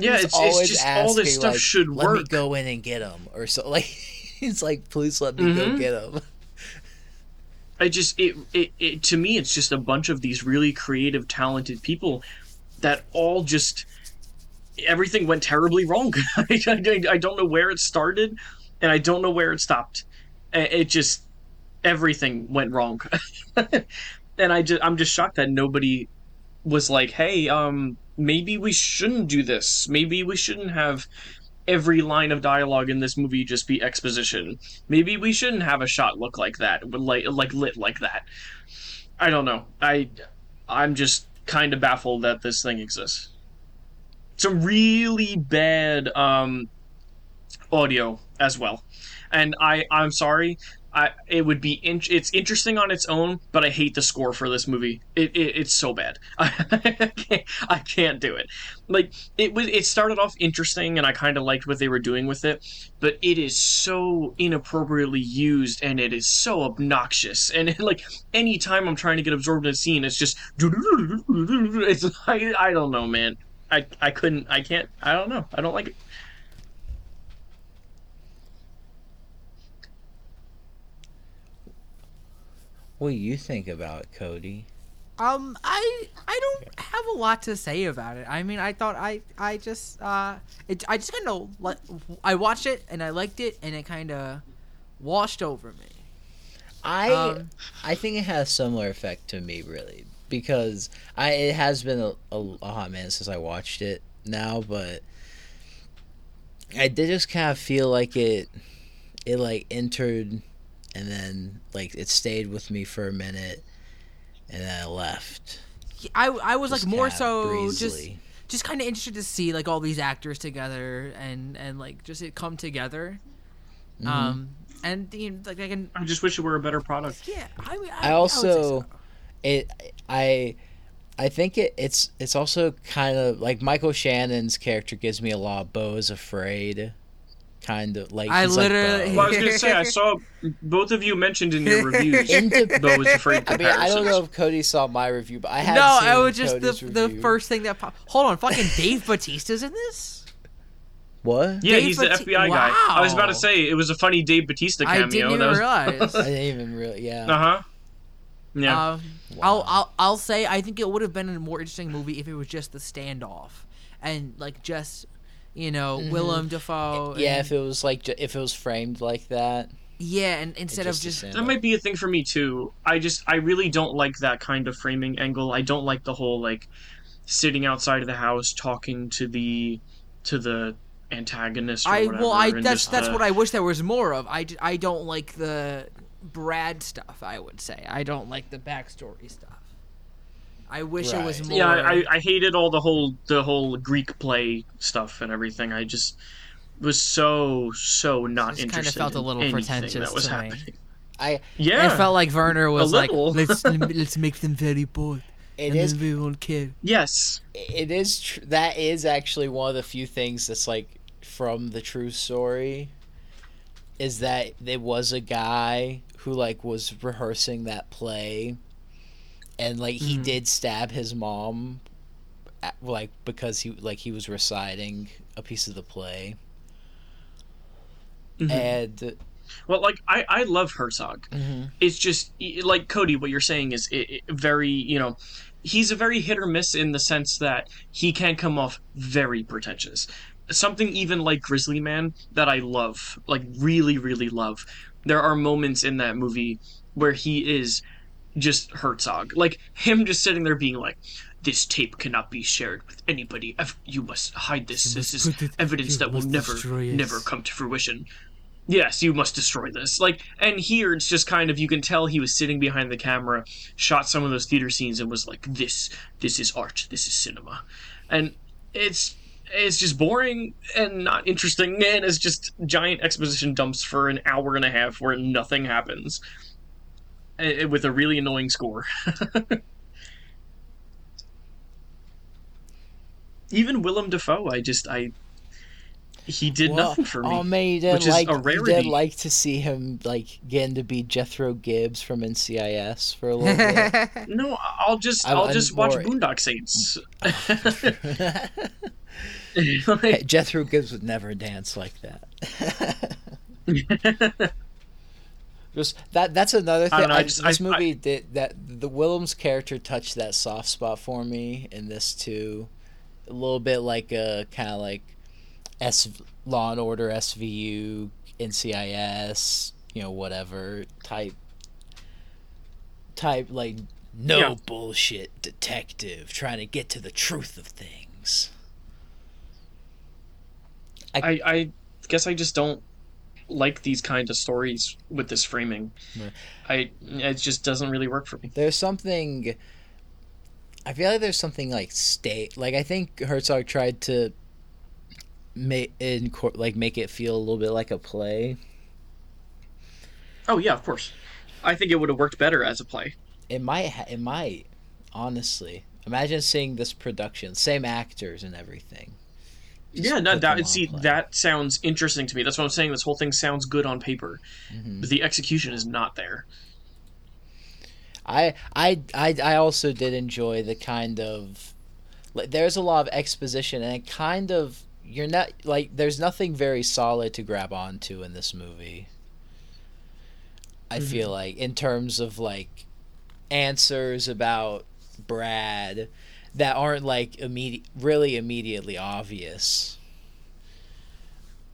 yeah it's, it's just all this stuff like, should Let me work go in and get him, or so. Like it's like, please let me go Mhm. get him. i just it, it, it to me it's just a bunch of these really creative talented people that all just everything went terribly wrong I, I, I don't know where it started and i don't know where it stopped it just everything went wrong and I just I'm just shocked that nobody was like, "Hey, um, maybe we shouldn't do this. Maybe we shouldn't have every line of dialogue in this movie just be exposition. Maybe we shouldn't have a shot look like that, like like lit like that." I don't know. I I'm just kind of baffled that this thing exists. Some really bad um audio as well. And I I'm sorry. I it would be in, it's interesting on its own, but I hate the score for this movie. It, it it's so bad. I can't, I can't do it. Like it was it started off interesting and I kind of liked what they were doing with it, but it is so inappropriately used and it is so obnoxious. And like anytime I'm trying to get absorbed in a scene, it's just it's I, I don't know, man. I I couldn't I can't I don't know. I don't like it. What do you think about it, Cody? Um, I I don't have a lot to say about it. I mean, I thought I I just uh, it I just kind of like I watched it and I liked it and it kind of washed over me. I Um, I think it has a similar effect to me, really, because I it has been a, a, a hot minute since I watched it now, but I did just kind of feel like it it like entered and then like it stayed with me for a minute and then I left. I I was like more so just breezily. just kind of interested to see like all these actors together and and like just it come together. Mm-hmm. Um, and you know, like I can I just wish it were a better product. yeah. I would- I, I I also so. it I I think it, it's it's also kind of like Michael Shannon's character gives me a lot of Beau is afraid kind of like I he's like literally- Well, I was gonna say I saw both of you mentioned in your reviews. Into- Beau is afraid. I mean, I don't know if Cody saw my review, but I have no, seen I was just Cody's the the first thing that popped. Hold on, fucking Dave Bautista's in this. What? Yeah, Dave he's the Bati- FBI guy. I was about to say it was a funny Dave Bautista cameo. I didn't even that was, realize. I didn't even really. Yeah. Uh huh. Yeah. Um, I'll, I'll I'll say I think it would have been a more interesting movie if it was just the standoff and like just you know Willem Dafoe. Mm-hmm. yeah, and- if it was like if it was framed like that. yeah, and instead of just a just that might be a thing for me too. I just I really don't like that kind of framing angle. I don't like the whole like sitting outside of the house talking to the to the antagonist. Or I whatever, well I that's just, that's uh, what I wish there was more of. I I don't like the Brad stuff. I would say I don't like the backstory stuff. I wish it was Right. more. Yeah, I, I hated all the whole the whole Greek play stuff and everything. I just was so so not Just kinda interested. felt a little pretentious that was to me. happening. I Yeah, It felt like Werner was like, let's let's make them very bored, it and is then we won't care. yes. it is tr- that is actually one of the few things that's like from the true story is that there was a guy who like was rehearsing that play and like he Mhm. did stab his mom at, like because he like he was reciting a piece of the play Mhm. and Well, like I I love Herzog. Mhm. It's just like Cody. What you're saying is it, it- very you know. He's a very hit or miss in the sense that he can come off very pretentious. Something even like Grizzly Man that I love, like really, really love. There are moments in that movie where he is just Herzog, like him just sitting there being like, "This tape cannot be shared with anybody. You must hide this. You This is it- evidence that will never, never come to fruition." Yes, you must destroy this. Like, and here it's just kind of you can tell he was sitting behind the camera, shot some of those theater scenes, and was like, "This, this is art. This is cinema," and it's it's just boring and not interesting, and it's just giant exposition dumps for an hour and a half where nothing happens, eh, with a really annoying score. Even Willem Dafoe, I just I he did Well, nothing for me. Oh man, you did which is like a you rarity. did like to see him like getting to be Jethro Gibbs from NCIS for a little bit. No, I'll just I'm- I'll just watch more- Boondock Saints. Hey, Like, Jethro Gibbs would never dance like that. Just that that's another thing. don't know, I I just- this I- movie did that the Willems character touched that soft spot for me in this too. A little bit like a kind of like S Law and Order SVU NCIS, you know, whatever type type like no Yeah. bullshit detective trying to get to the truth of things. I, I guess I just don't like these kind of stories with this framing. Right. I it just doesn't really work for me. There's something. I feel like there's something like state. Like I think Herzog tried to make in like make it feel a little bit like a play. Oh yeah, of course. I think it would have worked better as a play. It might. Ha- it might. Honestly, imagine seeing this production, same actors and everything. Yeah, no, put them on that see play. that sounds interesting to me. That's what I'm saying. This whole thing sounds good on paper, Mhm. but the execution is not there. I, I I I also did enjoy the kind of like there's a lot of exposition and it kind of you're not like there's nothing very solid to grab onto in this movie. I Mhm. feel like in terms of like answers about Brad that aren't like immediate really immediately obvious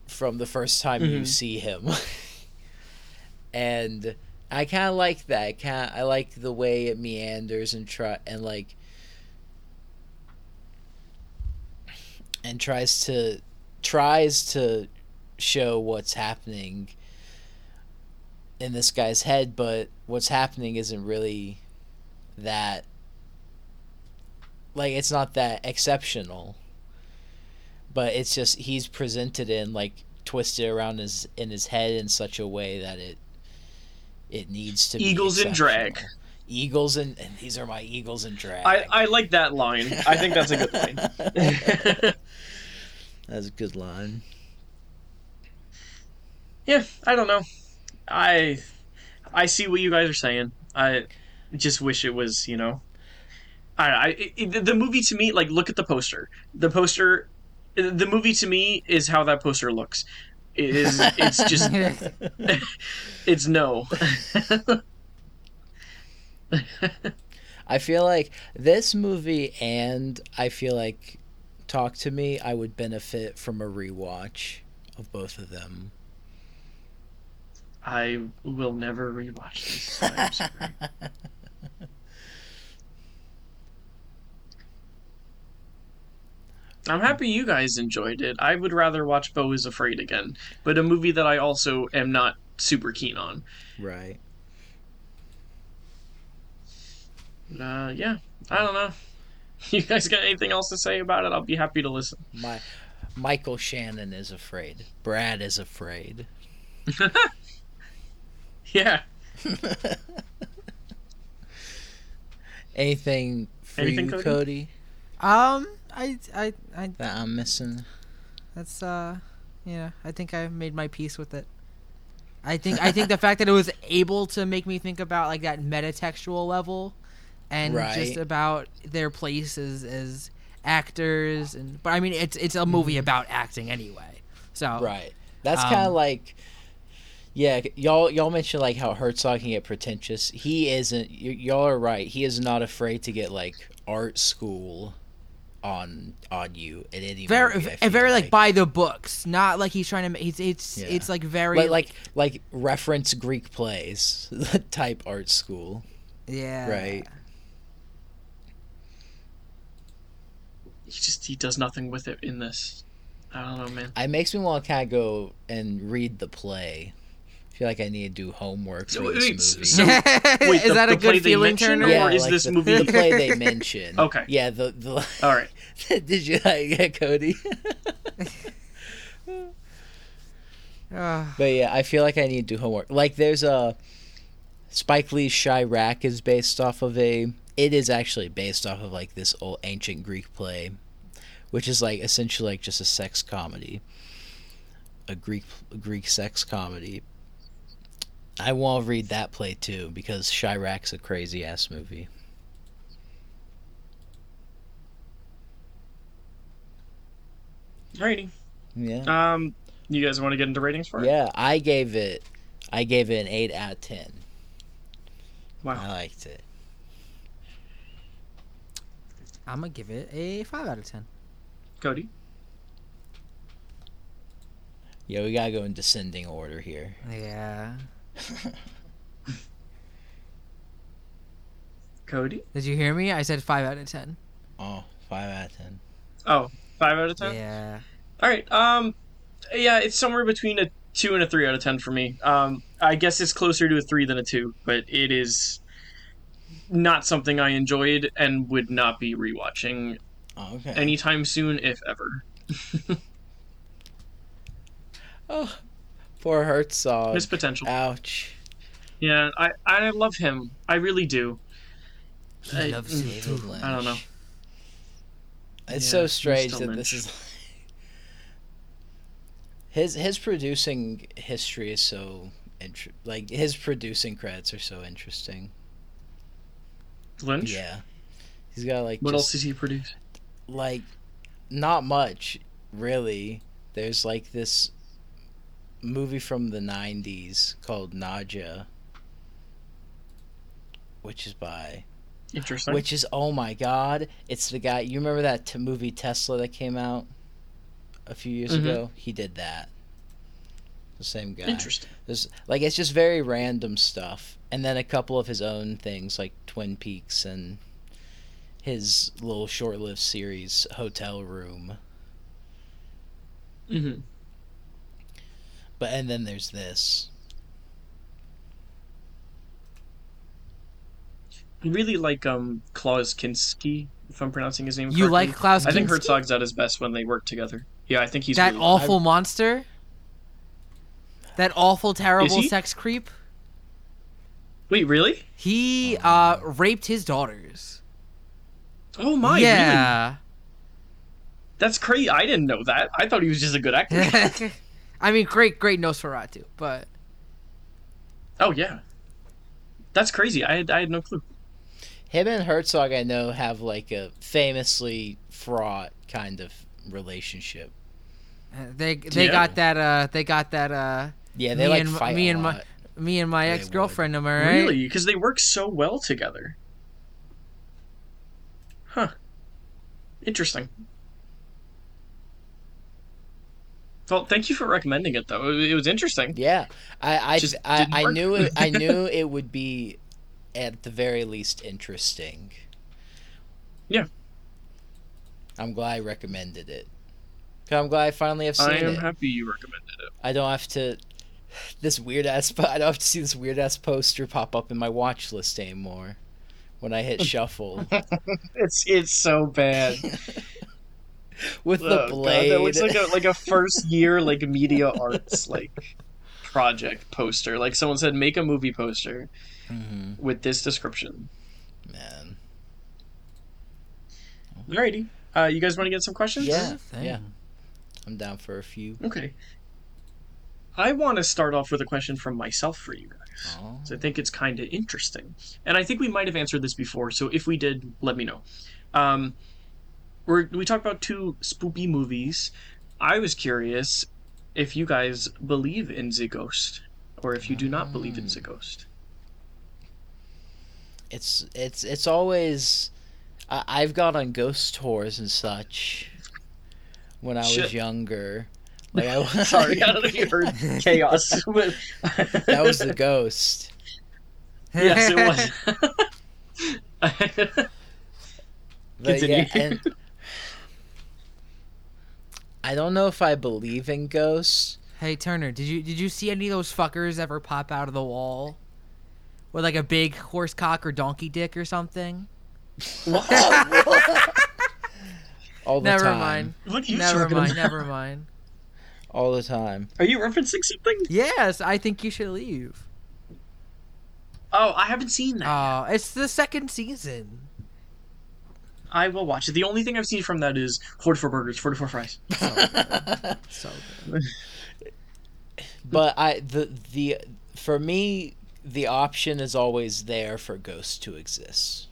from the first time you Mhm. see him. and I kind of like that. Kind I like the way it meanders and try and like and tries to tries to show what's happening in this guy's head, but what's happening isn't really that like it's not that exceptional. But it's just he's presented in like twisted around his in his head in such a way that it it needs to Eagles and drag. Eagles and, and these are my eagles and drag. I, I like that line. I think that's a good line. That's a good line. yeah, I don't know. I I see what you guys are saying. I just wish it was, you know. I, I it, the movie to me, like, look at the poster. The poster, the movie to me is how that poster looks. It is. It's just. it's no. I feel like this movie and I feel like Talk to Me, I would benefit from a rewatch of both of them. I will never rewatch this. I'm happy you guys enjoyed it. I would rather watch Beau is Afraid again, but a movie that I also am not super keen on. right. Uh, yeah, I don't know. You guys got anything else to say about it? I'll be happy to listen. My Michael Shannon is afraid. Brad is afraid. Yeah. Anything for Anything, you, Cody? Cody? Um, I, I, I, that I'm missing? that's uh, yeah. I think I made my peace with it. I think I think the fact that it was able to make me think about like that metatextual level, and just about their places as actors, and but I mean it's it's a movie about acting anyway. So Mm-hmm. Right. That's Um, kind of like, yeah. Y'all, y'all mentioned like how Herzog can get pretentious. He isn't. Y- y'all are right. He is not afraid to get like art school on on you in any very movie, I and feel very like by the books, not like he's trying to. ma- It's it's Yeah. it's like very like like like reference Greek plays type art school. yeah Right. He just he does nothing with it in this. I don't know, man. It makes me want to kind of go and read the play. I feel like I need to do homework for this wait, movie. so- Wait, is the- that the a good feeling mentioned, turner? or is like this the, movie- the play they mentioned? Okay. Yeah, the the All right. Did you like it, Cody? But yeah, I feel like I need to do homework. Like there's a Spike Lee's Chi-Raq is based off of a it is actually based off of like this old ancient Greek play, which is like essentially like just a sex comedy. A Greek a Greek sex comedy. I want to read that play too because Chi-Raq's a crazy ass movie. Alrighty. Yeah. Um, you guys want to get into ratings for it? Yeah, I gave it I gave it an 8 out of 10. Wow, I liked it. I'm gonna give it a five out of ten. Cody. Yeah, we gotta go in descending order here. Cody. Did you hear me? I said five out of ten. Oh, five out of ten. Oh, five out of ten. Yeah. All right. Um, yeah, it's somewhere between a two and a three out of ten for me. Um, I guess it's closer to a three than a two, but it is not something I enjoyed and would not be rewatching Oh, okay. anytime soon, if ever. oh, poor Herzog. His potential. Ouch. Yeah, I I love him. I really do. He I- loves you David. Lynch. I don't know. It's Yeah, so strange still that this is. His his producing history is so inter- like his producing credits are so interesting. Lynch. Yeah, he's got like What just, else does he produce? like not much really. There's like this movie from the '90s called Nadja, which is by Interesting. which is oh my god, it's the guy. You remember that t- movie Tesla that came out a few years Mhm. ago? He did that. The same guy. Interesting. There's, like it's just very random stuff, and then a couple of his own things like Twin Peaks and his little short-lived series Hotel Room. hmm But and then there's this. I really like um Klaus Kinski, if I'm pronouncing his name. You correctly. like Klaus I think Herzog's at his best when they work together. Yeah, I think he's that really- awful monster. That awful, terrible sex creep. Wait, really? He uh raped his daughters. Oh my, really? yeah. That's crazy. I didn't know that. I thought he was just a good actor. I mean, great, great Nosferatu, but oh yeah, that's crazy. I had I had no clue. Him and Herzog, I know, have like a famously fraught kind of relationship. uh, they they Yeah. got that uh they got that uh Yeah, they Me like and- fight me a and my- me and my ex girlfriend. Am I right? Really? Because they work so well together. Huh. Interesting. Well, thank you for recommending it, though. It was interesting. Yeah, I I Just I, I knew it. I knew it would be at the very least interesting. Yeah. I'm glad I recommended it. I'm glad I finally have seen it. I am it. happy you recommended it. I don't have to. This weird ass. I don't have to see this weird ass poster pop up in my watch list anymore. When I hit shuffle It's it's so bad. with Oh, the God, blade. that looks like a like a first year like media arts like project poster. Like someone said, make a movie poster Mhm, with this description. man. Alrighty. Uh, you guys want to get some questions? Yeah, thing. yeah. I'm down for a few. Okay. I want to start off with a question from myself for you guys. Oh. So I think it's kind of interesting. And I think we might have answered this before, so if we did, let me know. Um, we're, we talked about two spoopy movies. I was curious if you guys believe in the ghost, or if you do not believe in the hmm. ghost. it's it's it's always I, I've gone on ghost tours and such when I was younger. Like I Sorry, I don't know if you heard chaos. that was the ghost. yes, it was. But yeah, Continue. and I don't know if I believe in ghosts. Hey Turner, did you did you see any of those fuckers ever pop out of the wall with like a big horse cock or donkey dick or something? All the time. Never time. mind. What are you Never talking mind. about? Never mind. All the time. Are you referencing something? Yes, I think you should leave. Oh, I haven't seen that. Uh, it's the second season. I will watch it. The only thing I've seen from that is 44 burgers, 44 fries. So good. but I the the for me the option is always there for ghosts to exist.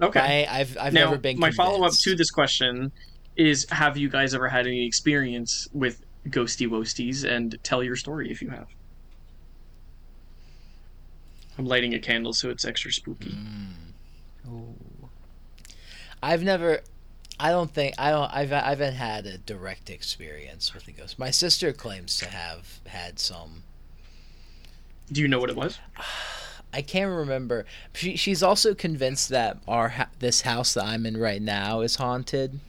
Okay. I, I've I've now, never been. my follow up to this question is Have you guys ever had any experience with ghosty wosties? And tell your story if you have. I'm lighting a candle so it's extra spooky. Ooh. I've never. I don't think I don't. I've I haven't had a direct experience with the ghost. My sister claims to have had some. Do you know what it was? I can't remember. She she's also convinced that our this house that I'm in right now is haunted.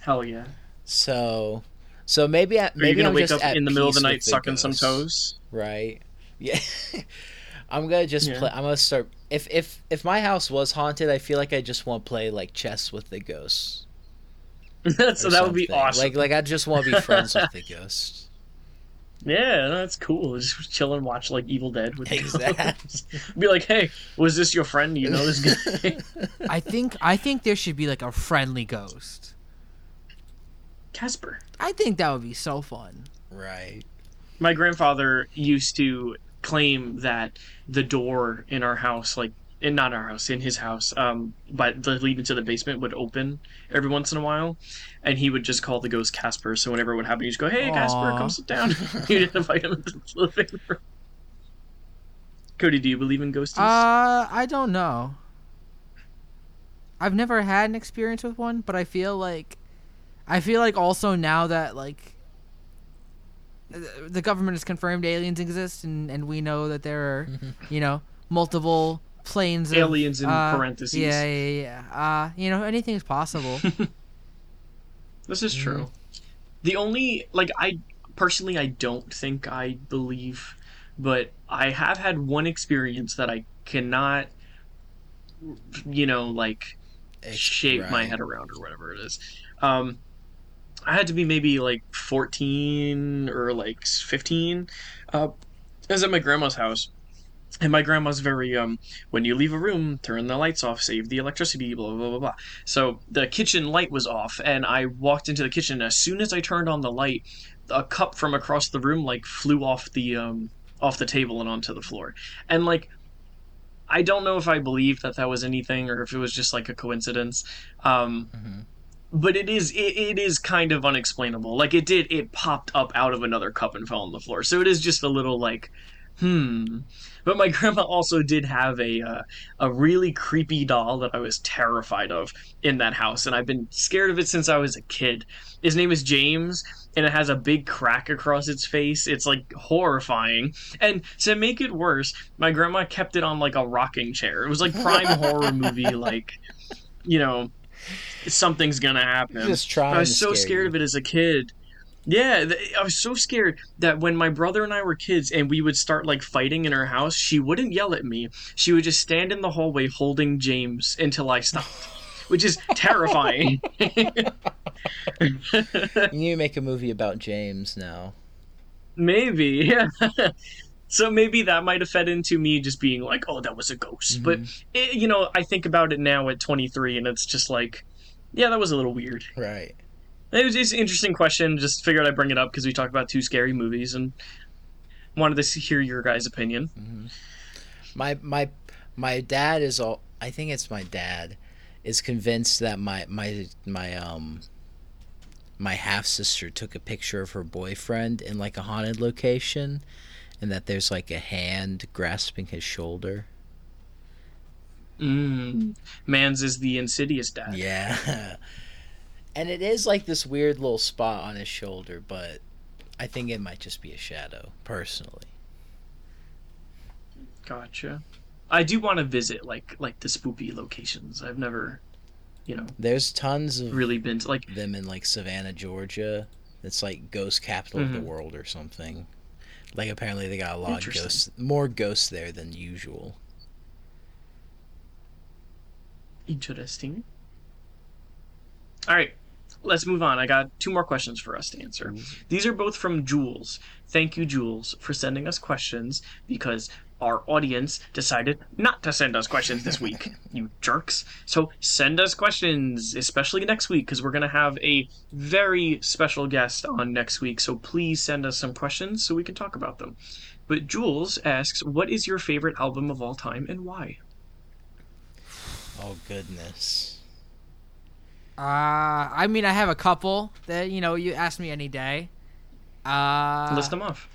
Hell yeah. So so maybe I, Are maybe you gonna I'm wake up in the middle of the night the sucking some toes? Right. Yeah. I'm gonna just Yeah. play. I'm gonna start. If if if my house was haunted, I feel like I just want to play like chess with the ghosts. so or that would be awesome. Like like I just want to be friends with the ghosts. yeah, that's cool. Just chill and watch like Evil Dead with the Exactly. Be like, hey, was this your friend? You know this guy? I think I think there should be like a friendly ghost. Casper. I think that would be so fun. right. My grandfather used to claim that the door in our house, like in not our house, in his house, um, but the lead into the basement would open every once in a while, and he would just call the ghost Casper. So whenever it would happen, he'd just go, "Hey, Casper, come sit down." He'd invite him into the living room. Cody, do you believe in ghosties? Uh, I don't know. I've never had an experience with one, but I feel like, I feel like also now that like, the government has confirmed aliens exist, and and we know that there are, you know, multiple planes. Of, Aliens in uh, parentheses. Yeah, yeah, yeah. Uh, you know, anything is possible. This is true. The only like I personally I don't think I believe, but I have had one experience that I cannot you know like shape my head around or whatever it is. Um I had to be maybe like 14 or like 15. Uh I was at my grandma's house. And my grandma's very um when you leave a room, turn the lights off, save the electricity, blah blah blah blah. So the kitchen light was off, and I walked into the kitchen. As soon as I turned on the light, a cup from across the room like flew off the um off the table and onto the floor. And like, I don't know if I believed that that was anything or if it was just like a coincidence. Um, Mhm. But it is it, it is kind of unexplainable. Like it did it popped up out of another cup and fell on the floor. So it is just a little like, hmm. But my grandma also did have a uh, a really creepy doll that I was terrified of in that house, and I've been scared of it since I was a kid. His name is James, and it has a big crack across its face. It's like horrifying. And to make it worse, my grandma kept it on like a rocking chair. It was like prime horror movie, like you know, something's gonna happen. Just trying I was so scared you. of it as a kid. Yeah, th- I was so scared that when my brother and I were kids and we would start like fighting in our house, she wouldn't yell at me. She would just stand in the hallway holding James until I stopped, which is terrifying. You need to make a movie about James now. maybe, yeah. so maybe that might have fed into me just being like, "Oh, that was a ghost." But mm-hmm. it, you know, I think about it now at 23, and it's just like, yeah, that was a little weird. Right. It was just an interesting question. Just figured I'd bring it up because we talked about two scary movies and wanted to hear your guys' opinion. My my my dad is all. I think it's my dad is convinced that my my my um my half sister took a picture of her boyfriend in like a haunted location, and that there's like a hand grasping his shoulder. Mm. Mans is the insidious dad. Yeah. And it is like this weird little spot on his shoulder, but I think it might just be a shadow, personally. Gotcha. I do want to visit like like the spoopy locations. I've never, you know, There's tons of really been to like. them in like Savannah, Georgia. It's like ghost capital of the Mhm. world or something. Like apparently they got a lot of ghosts, more ghosts there than usual. Interesting. All right, let's move on. I got two more questions for us to answer. Mm-hmm. These are both from Jules. Thank you, Jules, for sending us questions because our audience decided not to send us questions this week, you jerks. So send us questions, especially next week, because we're going to have a very special guest on next week. So please send us some questions so we can talk about them. But Jules asks, What is your favorite album of all time and why? Oh goodness. Uh, I mean, I have a couple that you know you ask me any day. Uh, List them off.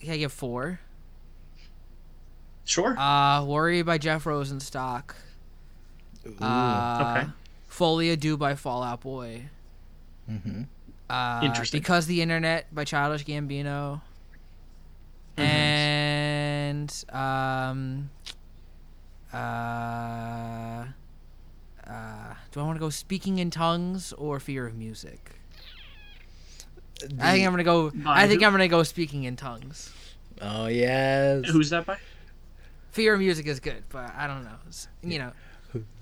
Can I give four? Sure. Uh, "Worry" by Jeff Rosenstock. Uh, Okay. "Folie à Deux" by Fallout Boy. Mm-hmm. Uh, Interesting. Because the Internet by Childish Gambino. Mm-hmm. And um, uh, uh, do I want to go speaking in tongues or fear of music? I think I'm gonna go. By I think who? I'm gonna go speaking in tongues. Oh yes. Who's that by? Fear of music is good, but I don't know. It's- you know,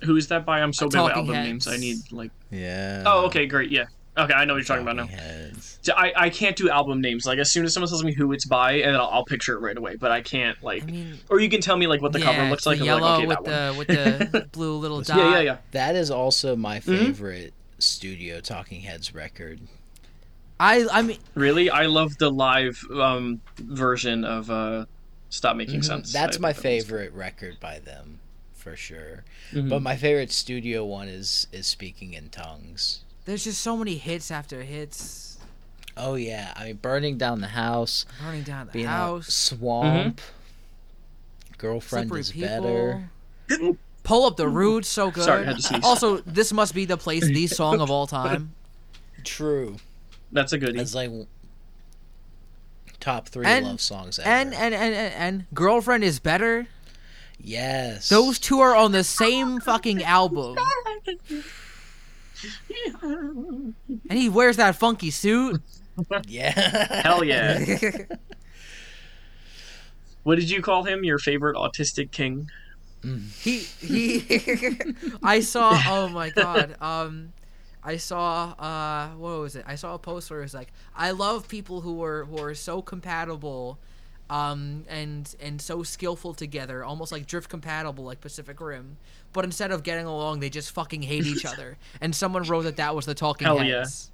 Who's that by? I'm so bad with album Heads. names. I need like. Yeah. Oh, okay, great. Yeah. Okay, I know what you're talking about now. Heads. So I, I can't do album names. Like as soon as someone tells me who it's by, and I'll, I'll picture it right away. But I can't like, I mean, or you can tell me like what the yeah, cover looks the like. and be yellow like, okay, with that the with the blue little dot. Yeah, yeah, yeah. That is also my Mm-hmm. favorite studio Talking Heads record. I I mean, Really, I love the live um, version of uh, "Stop Making Mhm. Sense." That's I- my that favorite record by them, for sure. Mhm. But my favorite studio one is is Speaking in Tongues. There's just so many hits after hits. Oh yeah, I mean, burning down the house, Burning down the being house. out swamp. Mm-hmm. Girlfriend Slippery is people. better. Pull up the roots, so good. Sorry, I had to sneeze. Also, this must be the place the song of all time. True. That's a goodie. It's like top three And- love songs ever. And and, and and and girlfriend is better. yes, Those two are on the same fucking album. And he wears that funky suit. Yeah. Hell yeah! what did you call him? Your favorite autistic king? He he. I saw. Oh my god. Um, I saw. Uh, what was it? I saw a post where it was like, I love people who are who are so compatible, um, and and so skillful together, almost like drift compatible, like Pacific Rim. But instead of getting along, they just fucking hate each other. And someone wrote that that was the Talking Hell yeah. Heads.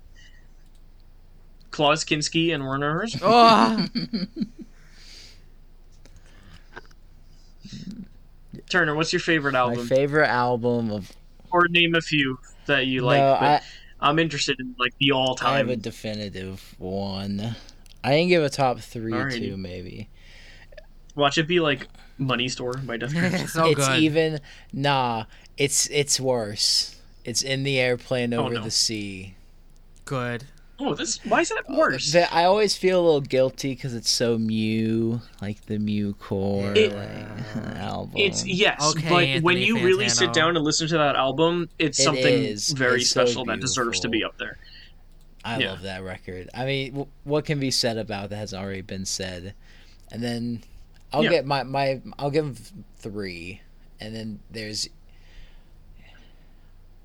Klaus Kinski and Werner Herzog? Oh, Turner, what's your favorite album? My album? favorite album of or name a few that you like. no, but I, I'm interested in like the all time. I have a definitive one. I didn't give a top three Alrighty. two maybe. Watch it be like Money Store by Def Jam. so it's good. even nah. It's it's worse. It's in the airplane Oh, over no. the sea. good. oh, this why is that uh, worse? The- I always feel a little guilty because it's so Mew, like the Mew core It- like, album. It's yes, Okay, but when Anthony you really sit down and listen to that album, it's It something is. very It's so special that deserves to be up there. I yeah. love that record. I mean, w- what can be said about that has already been said. And then I'll Yeah. get my my I'll give 'em three, and then there's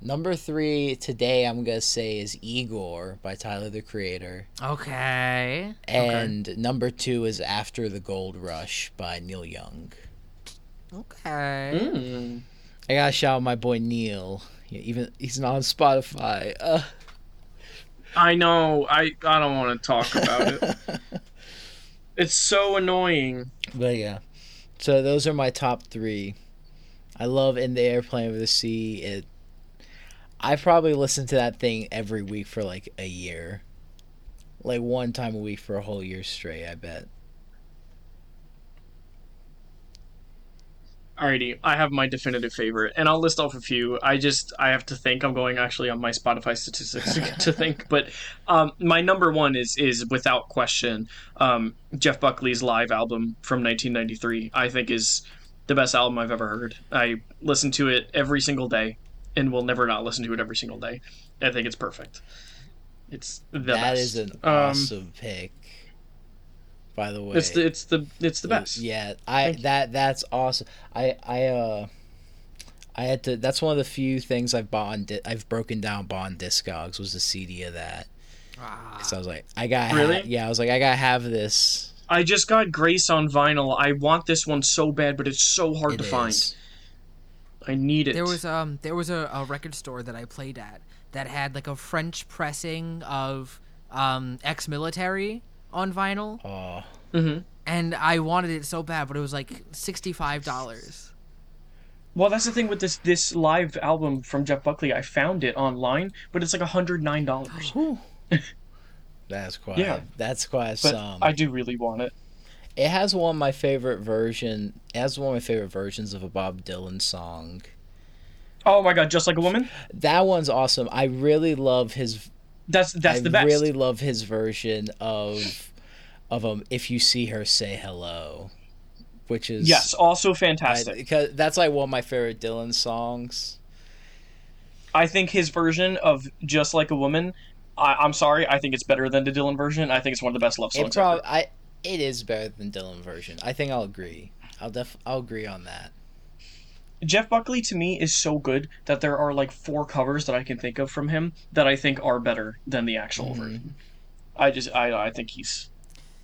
number three today. I'm gonna say is Igor by Tyler the Creator, Okay. and number two is After the Gold Rush by Neil Young. Okay. Mm. I gotta shout out my boy Neil. Yeah, even he's not on Spotify. Uh. I know. I I don't want to talk about it. It's so annoying. But yeah, so those are my top three. I love "In the Airplane Over the Sea." It. I probably listen to that thing every week for like a year, like one time a week for a whole year straight. I bet. Alrighty, I have my definitive favorite, and I'll list off a few. I just I have to think. I'm going actually on my Spotify statistics to, think, but um, my number one is is without question um, Jeff Buckley's live album from 1993. I think is the best album I've ever heard. I listen to it every single day, and will never not listen to it every single day. I think it's perfect. It's the That best. is an Um, awesome pick. By the way, It's the it's the it's the best. Yeah, I Thank that that's awesome. I I uh. I had to. That's one of the few things I've bought. On di- I've broken down Bond Discogs was the CD of that. Ah. So I was like, I got. Really? yeah, I was like, I gotta have this. I just got Grace on vinyl. I want this one so bad, but it's so hard It to find. I need it. There was um there was a, a record store that I played at that had like a French pressing of um Exmilitary on vinyl, Oh, hmm and I wanted it so bad, but it was like sixty-five dollars. Well, that's the thing with this this live album from Jeff Buckley. I found it online, but it's like hundred nine dollars. that's quite. Yeah. that's quite But some. I do really want it. It has one of my favorite version. It has one of my favorite versions of a Bob Dylan song. Oh my god, just like a woman. That one's awesome. I really love his. That's that's I the best. I really love his version of, of um. If you see her, say hello, which is Yes, also I, fantastic. because that's like one of my favorite Dylan songs. I think his version of "Just Like a Woman." I, I'm sorry, I think it's better than the Dylan version. I think it's one of the best love It songs prob- ever. I it is better than Dylan version. I think I'll agree. I'll def I'll agree on that. Jeff Buckley to me is so good that there are like four covers that I can think of from him that I think are better than the actual Mhm. version. I just I I think he's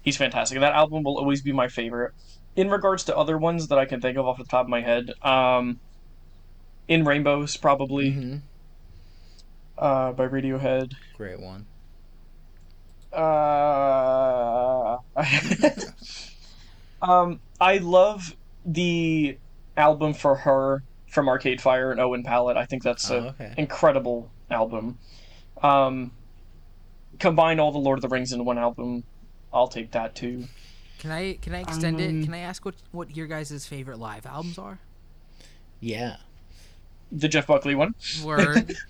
he's fantastic. And That album will always be my favorite. In regards to other ones that I can think of off the top of my head, um, In Rainbows probably hmm uh, by Radiohead. Great one. Uh, um, I love the album for her from Arcade Fire and Owen Pallett. I think that's Oh, an okay. incredible album. Um, combine all the Lord of the Rings in one album. I'll take that too. Can I can I extend Um, it? Can I ask what what your guys' favorite live albums are? Yeah. The Jeff Buckley one. Word.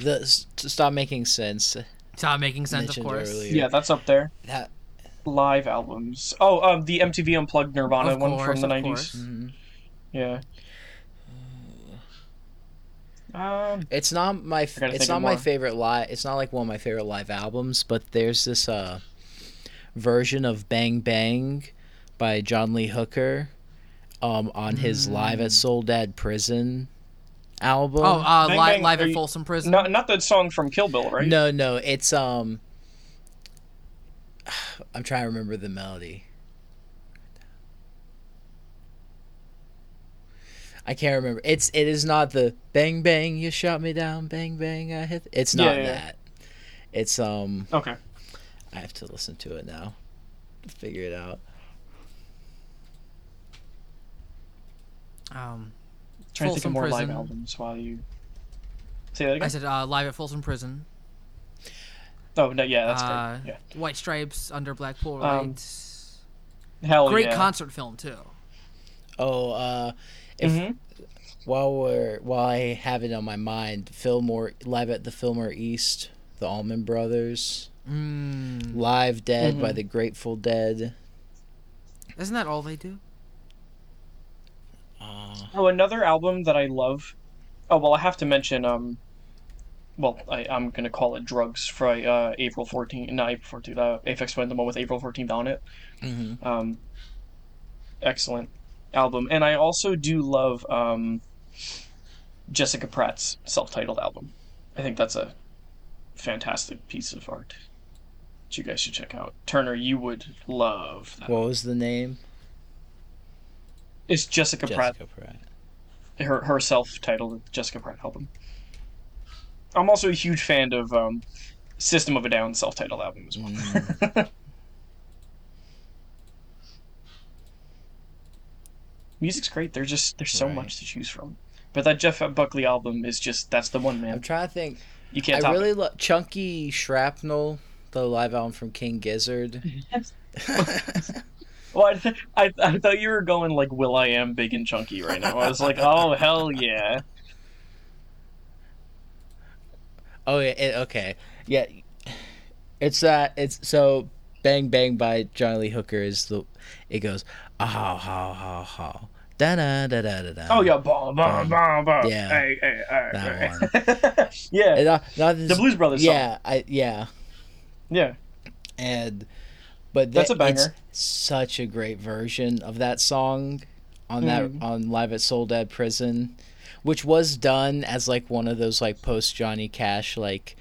The s- stop making sense. Stop making sense, of course. earlier. Yeah, that's up there. That Live albums. Oh, um, the MTV Unplugged Nirvana Of one course, from the of nineties. course. Yeah. Um, It's not my f- it's not my favorite live it's not like one of my favorite live albums, but there's this uh version of Bang Bang by John Lee Hooker um on his Live at Soledad Prison album. Oh, uh, Bang li- Bang, live at you- Folsom Prison. not not the song from Kill Bill, right? No, no, it's um I'm trying to remember the melody. I can't remember. It's it is not the bang bang you shot me down bang bang I hit. It's not Yeah, yeah. that. It's um Okay. I have to listen to it now. to Figure it out. Um, Trying to think of more live albums while you say that again. I said uh, live at Folsom Prison. oh no, yeah, that's uh, great. White Stripes under Blackpool Um, Lights. Yeah, hell Great yeah. concert film too. Oh, uh if Mhm. while we're while I have it on my mind, Fillmore live at the Fillmore East, the Allman Brothers. Mm. Live Dead by Mhm. the Grateful Dead. Isn't that all they do? Uh, Oh, another album that I love. Oh well, I have to mention. Um, well, I, I'm gonna call it "Drukqs" for uh, April 14th, not April 14th. Uh, Aphex Twin, the one with April 14th on it. mhm. Um, excellent album, and I also do love um, Jessica Pratt's self-titled album. I think that's a fantastic piece of art that you guys should check out. Turner, you would love that. What was the name? it's Jessica, Pratt. Pratt. her her self-titled Jessica Pratt album. I'm also a huge fan of um, System of a Down self-titled album as well. Mm. Music's great. There's just there's so Right. much to choose from. But that Jeff Buckley album is just that's the one man. I'm trying to think. You can't I top really love Chunky Shrapnel, the live album from King Gizzard. Well, I, th- I I thought you were going like will.i.am Big and Chunky right now. I was like, oh hell yeah. oh yeah, it, okay, yeah. It's that. it's so Bang Bang by Johnny Lee Hooker is the. It goes ha da da da da da da. Oh yeah, bah, bah, bah, bah. yeah, Hey, hey, hey, that hey. yeah, And not this, the Blues Brothers song. Yeah, I yeah. Yeah. and but That's a that- it's banger. such a great version of that song on that Mhm. on live at Soledad Prison, which was done as like one of those like post Johnny Cash like,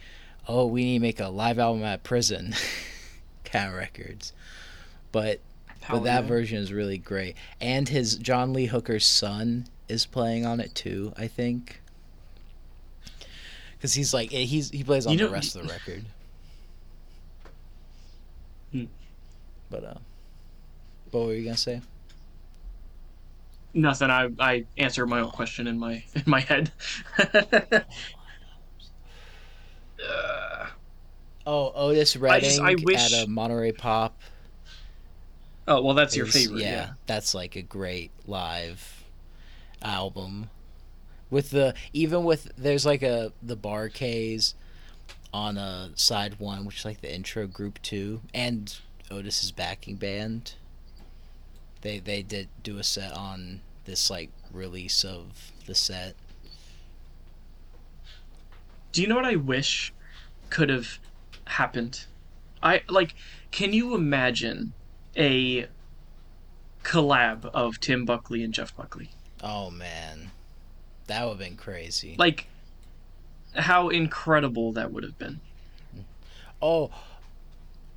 oh we need to make a live album at prison, kind of records, but Hell but that version is really great, and his John Lee Hooker's son is playing on it too, I think. Because he's like he's he plays on You know- the rest of the record. Hmm. But uh, but what were you gonna say? Nothing. I I answered my own question in my in my head. Uh, Oh, Otis I Redding just- I wish- at a Monterey Pop. Oh well, that's your favorite. Yeah, Yeah. that's like a great live album. With the even with there's like a the Bar-Kays on a side one, which is like the intro group two, and Otis's backing band. They they did do a set on this like release of the set. Do you know what I wish could have happened? I like can you imagine a collab of Tim Buckley and Jeff Buckley? Oh man, that would have been crazy. Like how incredible that would have been. Oh,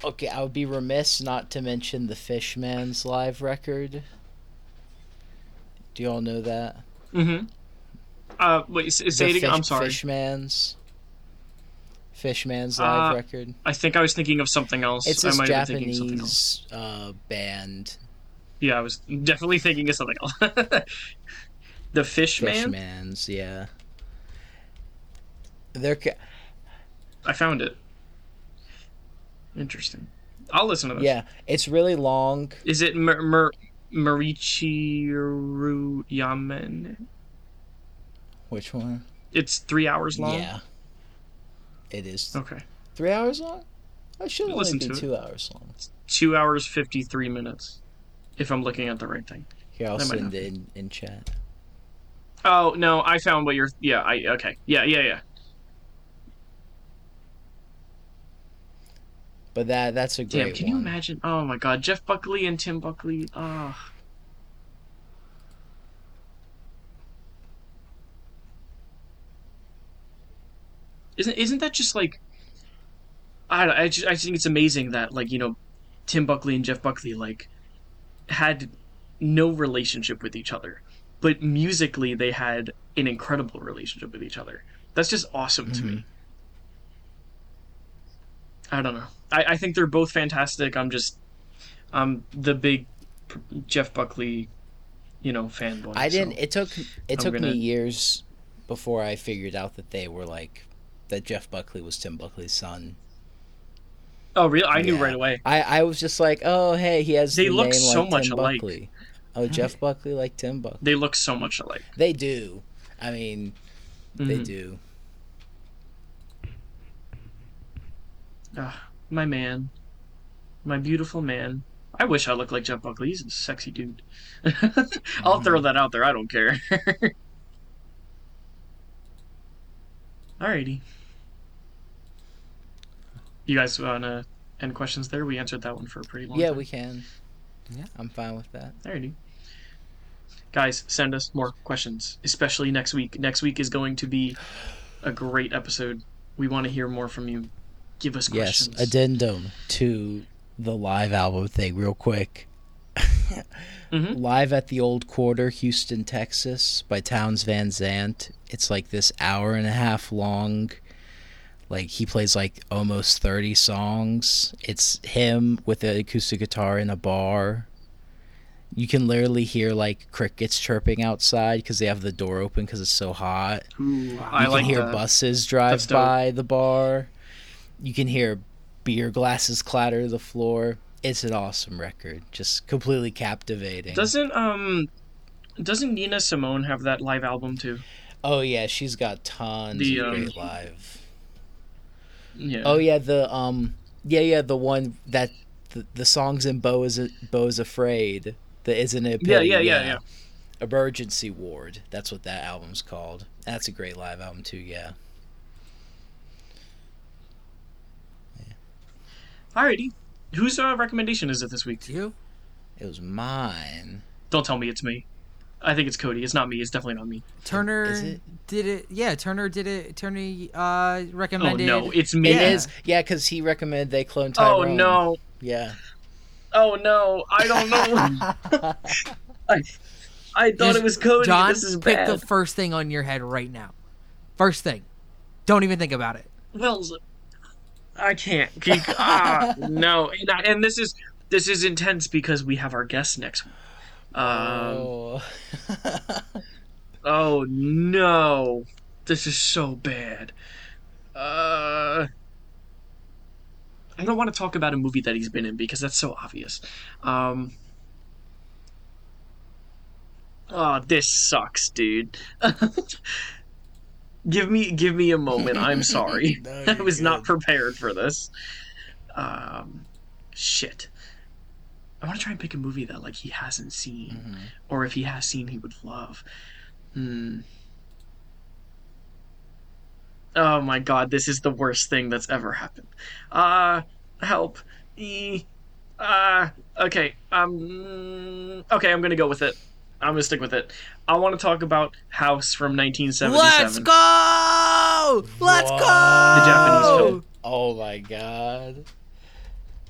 okay. I would be remiss not to mention the Fishmans live record. Do you all know that? Mm-hmm. Uh, wait, say The it again. Fish- I'm sorry. Fishmans. Fishmans live Uh, record. I think I was thinking of something else. It's I this might have been thinking something else. Japanese uh, band. Yeah, I was definitely thinking of something else. the Fish Man. Fishmans, yeah. They're ca- I found it. Interesting. I'll listen to this. yeah. It's really long. Is it Mer- Mer- Marichiru Yamen? Which one? It's three hours long. Yeah. It is Okay. three hours long. I should only Listen be to it. two hours long. Two hours fifty three minutes. If I'm looking at the right thing. Here, I'll That send it in, in chat. Oh no, I found what you're. Yeah, I okay. Yeah, yeah, yeah. But that that's a great Damn, can you imagine? Oh my God, Jeff Buckley and Tim Buckley. Oh. Isn't isn't that just like? I don't- I just, I just think it's amazing that like you know, Tim Buckley and Jeff Buckley like had no relationship with each other, but musically they had an incredible relationship with each other. That's just awesome to me. Mm-hmm. I don't know. I, I think they're both fantastic. I'm just, I'm the big Jeff Buckley, you know, fanboy. I didn't. so- It took it I'm took gonna- me years before I figured out that they were like that. Jeff Buckley was Tim Buckley's son. Oh, really? I knew right away. I I was just like, oh hey, he has They the look name so like much Tim alike. Buckley. Oh, Jeff Buckley like Tim Buckley. They look so much alike. They do. I mean, they Mhm. do. Ah, my man, my beautiful man. I wish I looked like Jeff Buckley. He's a sexy dude. I'll throw that out there. I don't care. Alrighty. You guys want to end questions there? We answered that one for a pretty long Yeah, time. we can. Yeah. I'm fine with that. Alrighty. Guys, send us more questions, especially next week. Next week is going to be a great episode. We want to hear more from you. Give us Yes, questions. addendum to the live album thing, real quick. Mhm. Live at the Old Quarter, Houston, Texas, by Townes Van Zandt. It's like this hour and a half long. Like he plays like almost thirty songs. It's him with an acoustic guitar in a bar. You can literally hear like crickets chirping outside because they have the door open because it's so hot. Ooh, I You can like hear that. buses drive by the bar. You can hear beer glasses clatter to the floor. It's an awesome record, just completely captivating. Doesn't um, doesn't Nina Simone have that live album too? oh yeah, she's got tons The, of um, live. Yeah. Oh yeah, the um, yeah yeah the one that the, the songs in Beau is Beau is afraid. The isn't it? Yeah, yeah, yeah, yeah. Emergency Ward. That's what that album's called. That's a great live album too. Yeah. Alrighty. Whose uh, recommendation is it this week? You? It was mine. Don't tell me it's me. I think it's Cody. It's not me. It's definitely not me. Turner Is it? did it. Yeah, Turner did it. Turner uh, Oh recommended. no, it's me. It Yeah. is. Yeah, because he recommended they clone Tyrone. Oh no. Yeah. Oh no. I don't know. I, I thought Just- it was Cody. John, this is pick bad. the first thing on your head right now. First thing. Don't even think about it. Well, I can't. Ah, no, and, I- and this is this is intense because we have our guest next week. Um, oh. oh no, this is so bad. Uh, I don't want to talk about a movie that he's been in because that's so obvious. Um. Oh, this sucks, dude. give me give me a moment. I'm sorry. No, I was not prepared for this. Um, shit. I want to try and pick a movie that like he hasn't seen, Mm-hmm. or if he has seen, he would love. Hmm. Oh my god, this is the worst thing that's ever happened. Uh, help. E. Uh, okay. Um. Okay, I'm gonna go with it. I'm gonna stick with it. I want to talk about House from 1977. Let's go! Let's Whoa. go! The Japanese film. Oh my god.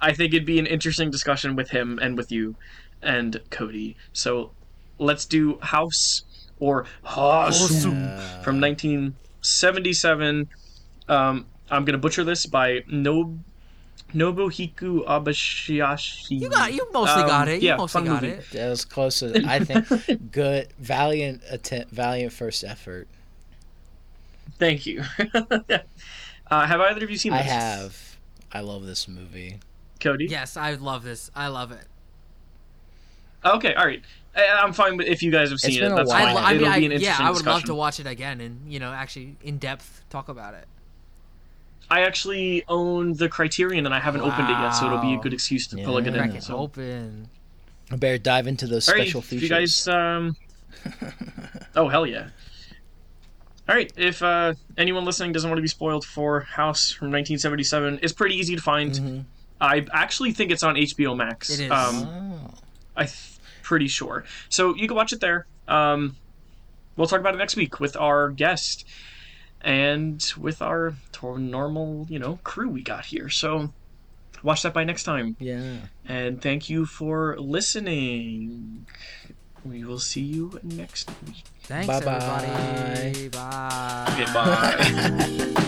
I think it'd be an interesting discussion with him and with you and Cody. So let's do House or House Yeah. from 1977. Um, I'm gonna butcher this by Nob- Nobuhiko Abashiashi. You got, you mostly got Um, it. You yeah, mostly got movie. it. That was close. To, I think good, valiant attempt, valiant first effort. Thank you. uh, have either of you seen I have. I love this movie. Cody. Yes, I love this. I love it. Okay. All right. I- I'm fine with if you guys have seen it. That's while. I, fine. I mean, It'll I, be an interesting yeah, I would love to watch it again and you know actually in depth talk about it. I actually own the Criterion and I haven't opened it yet, so it'll be a good excuse to Yeah. plug it Crack in. it So. open. I better dive into those All right, special if features. you guys, um... oh hell yeah! All right, if uh, anyone listening doesn't want to be spoiled for House from 1977, it's pretty easy to find. Mhm. I actually think it's on HBO Max. It is. Um, Oh. I'm pretty sure. So you can watch it there. Um, we'll talk about it next week with our guest and with our tor- normal, you know, crew we got here. So watch that by next time. Yeah. And thank you for listening. We will see you next week. Thanks Bye-bye. everybody. Bye. Okay, bye.